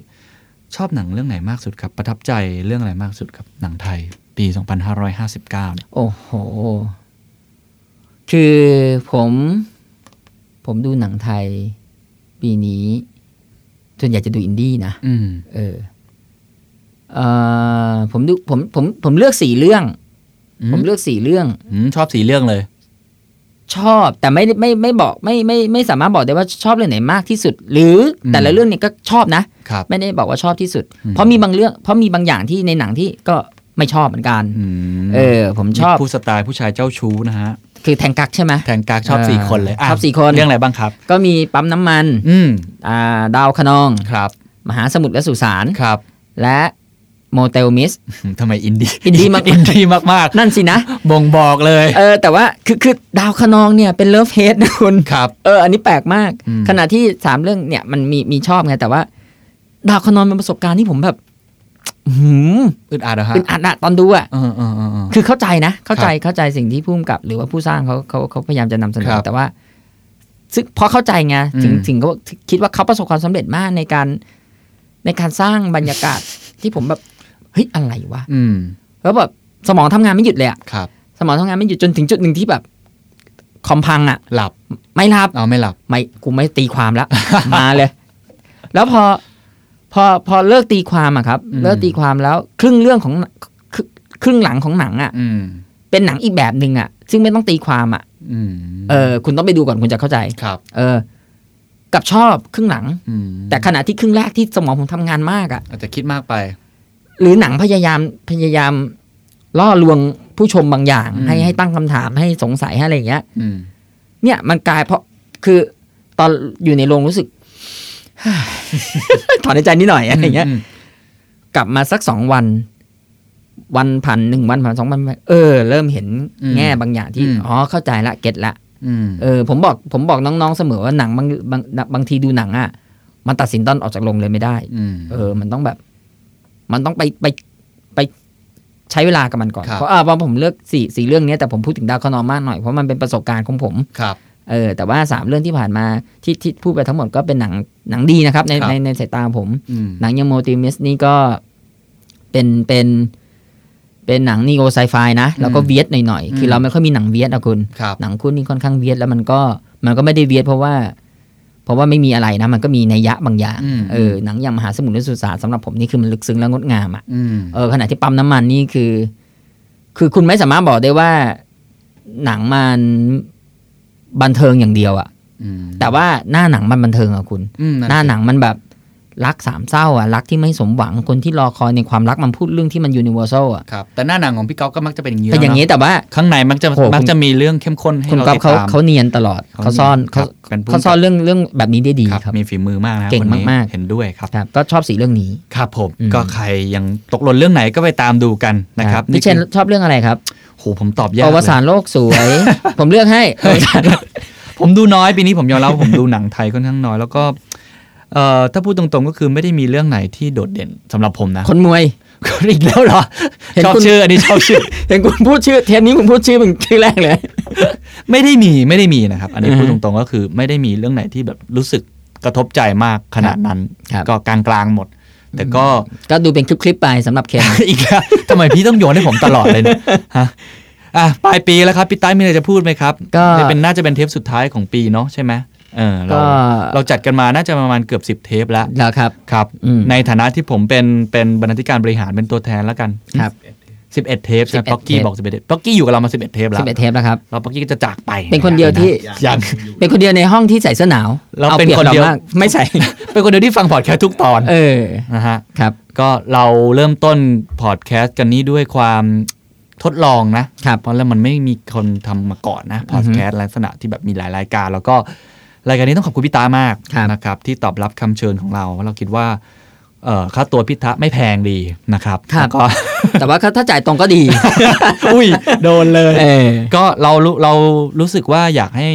ชอบหนังเรื่องไหนมากสุดครับ ประทับใจเรื่องอะไรมากสุดครับหนังไทย ปี 2559เนี่ยโอ้โห คือผมผมดูหนังไทยปีนี้ ส่วนใหญ่จะดูอินดี้นะอืมเออเออผมดูผมผมผมเลือกสี่เรื่องอืมผมเลือกสี่เรื่องอืมชอบสีเรื่องเลย ชอบแต่ไม่ไม่ไม่บอกไม่ไม่ไม่สามารถบอกได้ว่าชอบเรื่องไหนมากที่สุด หรืออมแต่ละเรื่องเนี่ยก็ชอบนะครับไม่ได้บอกว่าชอบที่สุดอืมเพราะมีบางเรื่อง เพราะมีบางอย่างที่ในหนังที่ก็ไม่ชอบเหมือนกันอืมเออ ผมชอบผู้สไตล์ผู้ชายเจ้าชู้นะฮะ คือแทงกักใช่ไหมแทนกากชอบเออสี่คนเลยะชอบสี่คนเรื่องอะไรบ้างครับ ก็มีปั๊มน้ำมัน อืมอ่าดาวคะนองครับ มหาสมุทรและสุสานครับ และ Motel Mist อืมทำไมอินดี้อินดี้มากอินดี้มากนั่นสินะๆบ่งบอกเลย เออ แต่ว่าคือคือดาวคะนองเนี่ยเป็น love-hate นะคุณครับเออ อันนี้แปลกมากอืมขณะที่สามเรื่องเนี่ยมันมีมีชอบไงแต่ว่า ดาวคะนองเป็นประสบการณ์ที่ผมแบบ อื้อหืมอึดอัดเหรอฮะเป็นอัดอะตอนดูอะเออเออเออเออคือเข้าใจนะ เข้าใจเข้าใจสิ่งที่ผู้กำกับ หรือว่าผู้สร้างเขาเขาเขาพยายามจะนำเสนอครับแต่ว่า ซึ่งพอเข้าใจไงถึงอืมถึงก็คิดว่าเขาประสบความสำเร็จมากในการในการสร้างบรรยากาศที่ผมแบบเฮ้ยอะไรวะอืมแล้วแบบสมองทำงานไม่หยุดเลยอะครับ สมองทำงานไม่หยุดจนถึงจุดหนึ่งที่แบบคอมพังอะหลับ ไม่รับเอาไม่หลับ ไม่กูไม่ตีความแล้วมาเลย แล้วพอ พอพอเลิกตีความอะครับอืมเลิกตีความแล้ว ครึ่งเรื่องของครึ่งครึ่งหลังของหนังอะอืมเป็นหนังอีกแบบหนึ่งอะซึ่งไม่ต้องตีความอะอืมเออ คุณต้องไปดูก่อนคุณจะเข้าใจครับ เออ กับชอบครึ่งหลังอืมแต่ขณะที่ครึ่งแรกที่สมองผมทำงานมากอะอาจจะคิดมากไป หรือหนังพยายามพยายามล่อลวงผู้ชมบางอย่างอืมให้ให้ตั้งคำถามให้สงสัยให้อะไรอย่างเงี้ยอืมเนี่ยมันกลายเพราะคือตอนอยู่ในโรงรู้สึก ถอนในใจนิดหน่อยอะไรอย่างเงี้ยมกลับมาสักสองวัน วันผ่านหนึ่งวันผ่านสองวันไปเออ เริ่มเห็นอืมแง่บางอย่างที่อืมอ๋อเข้าใจละเก็ตละอืมเออ ผมบอกผมบอกน้องๆเสมอว่าหนังบางบางบางทีดูหนังอะมันตัดสินตอนออกจากโรงเลยไม่ได้อืมเออ มันต้องแบบ มันต้องไปไปไปใช้เวลากับมันก่อนครับเพราะอ่าเพราะผมเลือกสี่สี่เรื่องเนี้ยแต่ผมพูดถึงดาวคะนองมากหน่อยเพราะมันเป็นประสบการณ์ของผมครับ เออแต่ว่าสามเรื่องที่ผ่านมาที่ที่พูดไปทั้งหมดก็เป็นหนังหนังดีนะครับ ในครับในในสายตาผมอืมหนังยังโมติมิสนี่ก็เป็นเป็นเป็นหนังนีโอไซไฟนะ แล้วก็อืมเวียดหน่อยๆ คือมเราไม่ค่อยมีหนังเวียดอะคุณครับหนังคุณนี่ค่อนข้างเวียดแล้วมันก็มันก็ไม่ได้เวียดเพราะว่า เพราะว่าไม่มีอะไรนะ มันก็มีนัยยะบางอย่างอืมเออหนังอย่างมหาสมุทรและสุสานสำหรับผมนี่คือมันลึกซึ้งและงดงามอะอืมเออขณะที่ปั๊มน้ำมันนี่คือ คือคุณไม่สามารถบอกได้ว่า หนังมัน บันเทิงอย่างเดียวอะอืมแต่ว่าหน้าหนังมันบันเทิงอะคุณอืมหน้าหนังมันแบบรักสามเศร้าอะรักที่ไม่สมหวังคนที่รอคอยในความรักมันพูดเรื่องที่มัน universalอะครับแต่หน้าหนังของพี่ก๊อฟก็มักจะเป็นอย่างนี้เป็นอย่างนี้นี้แต่ว่าข้างในมักจะโอ้โหคุณมักจะมีเรื่องเข้มข้นให้คุณเราก๊อฟติดเขาตามเขาเนียนตลอดเขาเขาซ่อนครัเขาบเป็นผู้เขาซ่อนเรื่องเรื่องแบบนี้ได้ดีครับครับมีฝีมือมากนะเก่งคนนี้มากๆเห็นด้วยครับครับก็ชอบสีเรื่องนี้ครับผมอืมก็ใครยังตกหล่นเรื่องไหนก็ไปตามดูกันนะครับพี่เชนคือชอบเรื่องอะไรครับโหผมตอบยากอเลวยสานโลกสวย ผมเลือกให้อวสานผมดูน้อยปีนี้ผมยอมรับว่าผมดูหนังไทยค่อนข้างน้อยแล้วก็เอ่อถ้าพูดตรงๆก็คือไม่ได้มีเรื่องไหนที่โดดเด่นสำหรับผมนะ คนมวยอีกแล้วเหรอเห็นชอบคุณชื่ออันนี้ชอบชื่อเห็นคุณพูดชื่อเทปนี้คุณพูดชื่อเป็นชื่อแรกเลย ไม่ได้มีไม่ได้มีนะครับ อันนี้อือฮึพูดตรงๆก็คือ ไม่ได้มีเรื่องไหนที่แบบรู้สึกกระทบใจมากขนาดนั้นครับก็กลางๆหมด แต่ก็ก็ดูเป็นคลิปๆไปสำหรับเคนอีกแล้วทำไมพี่ต้องโยนให้ผมตลอดเลยเนี่ยฮะอะปลายปีแล้วครับพี่ต้ายมีอะไรจะพูดไหมครับ ก็นี่เป็นน่าจะเป็นเทปสุดท้ายของปีเนาะใช่ไหมเออเราก็เราจัดกันมาน่าจะประมาณเกือบ 10 เทปแล้วแล้วครับครับอืมในฐานะที่ผมเป็นเป็นบรรณาธิการบริหารเป็นตัวแทนแล้วกันครับ 11 เทปใช่ไหม11ป๊อกกี้เทป บอก11เทปป๊อกกี้อยู่กับเรามา 11 เทปแล้วสิบเอ็ดเทปแล้วครับ เราป๊อกกี้ก็จะจากไปเป็นคนเดียวที่ยังเป็นคนเดียวในห้องที่ใส่เสื้อหนาวเราอเป็นปรียบคนเดียวมากไม่ใส่ เป็นคนเดียวที่ฟังพอดแคสต์ทุกตอนเออนะฮะ ครับก็เราเริ่มต้นพอดแคสต์กันนี้ด้วยความทดลองนะ ครับ เพราะแล้วมันไม่มีคนทำมาก่อนนะพอดแคสต์ลักษณะที่แบบมีหลายรายการ แล้วก็รายการนี้ต้องขอบคุณพี่ตามากครับ นะครับ ที่ตอบรับคำเชิญของเราเราคิดว่าเอ่อ ค่าตัวพี่ตะไม่แพงดีนะครับครับแล้วก็แต่ว่าถ้าจ่ายตรงก็ดี อุ้ยโดนเลยเออก็เรารู้เรารู้สึกว่าอยากให้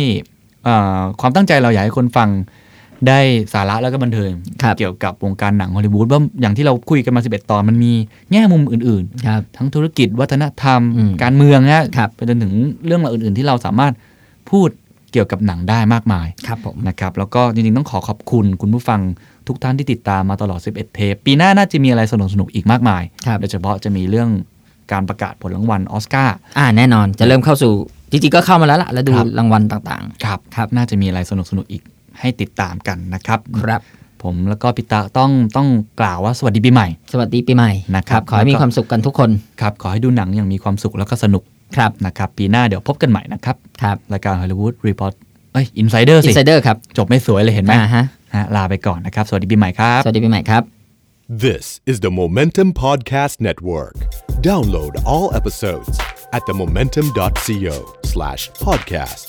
เอ่อความตั้งใจเราอยากให้คนฟังได้สาระแล้วก็บันเทิงครับเกี่ยวกับวงการหนังฮอลลีวูดว่าอย่างที่เราคุยกันมา 11 ตอนมันมีแง่มุมอื่นครับๆทั้งธุรกิจวัฒนธรรมอืมการเมืองนะครับไปจนถึงเรื่องราวอื่น ๆ ที่เราสามารถพูด เกี่ยวกับหนังได้มากมายครับผมนะครับแล้วก็จริงๆ ต้องขอขอบคุณคุณผู้ฟังทุกท่านที่ติดตามมาตลอด 11 เทป ปีหน้าน่าจะมีอะไรสนุกๆอีกมากมายครับโดยเฉพาะจะมีเรื่องการประกาศผลรางวัลออสการ์อ่าแน่นอนจะเริ่มเข้าสู่จริงๆก็เข้ามาแล้วล่ะแล้วดูครับรางวัลต่างครับครับน่าจะมีอะไรสนุกสนุกๆอีกให้ติดตามกันนะครับๆครับ ผมแล้วก็พิตาต้องต้องกล่าวว่าสวัสดีปีใหม่ สวัสดีปีใหม่นะครับ ขอให้แล้วก็มีความสุขกันทุกคนครับขอให้ดูหนังอย่างมีความสุขแล้วก็สนุก ครับนะครับปีหน้าเดี๋ยวพบกันใหม่นะครับครับรายการ Hollywood Report เอ้ย Insider Insider ครับ จบไม่สวยเลยเห็นไหมอ่าฮะฮะลาไปก่อนนะครับ สวัสดีปีใหม่ครับ สวัสดีปีใหม่ครับ This is the Momentum Podcast Network. Download all episodes at themomentum.co slash podcast.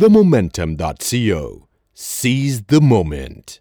Themomentum.co. Seize the moment.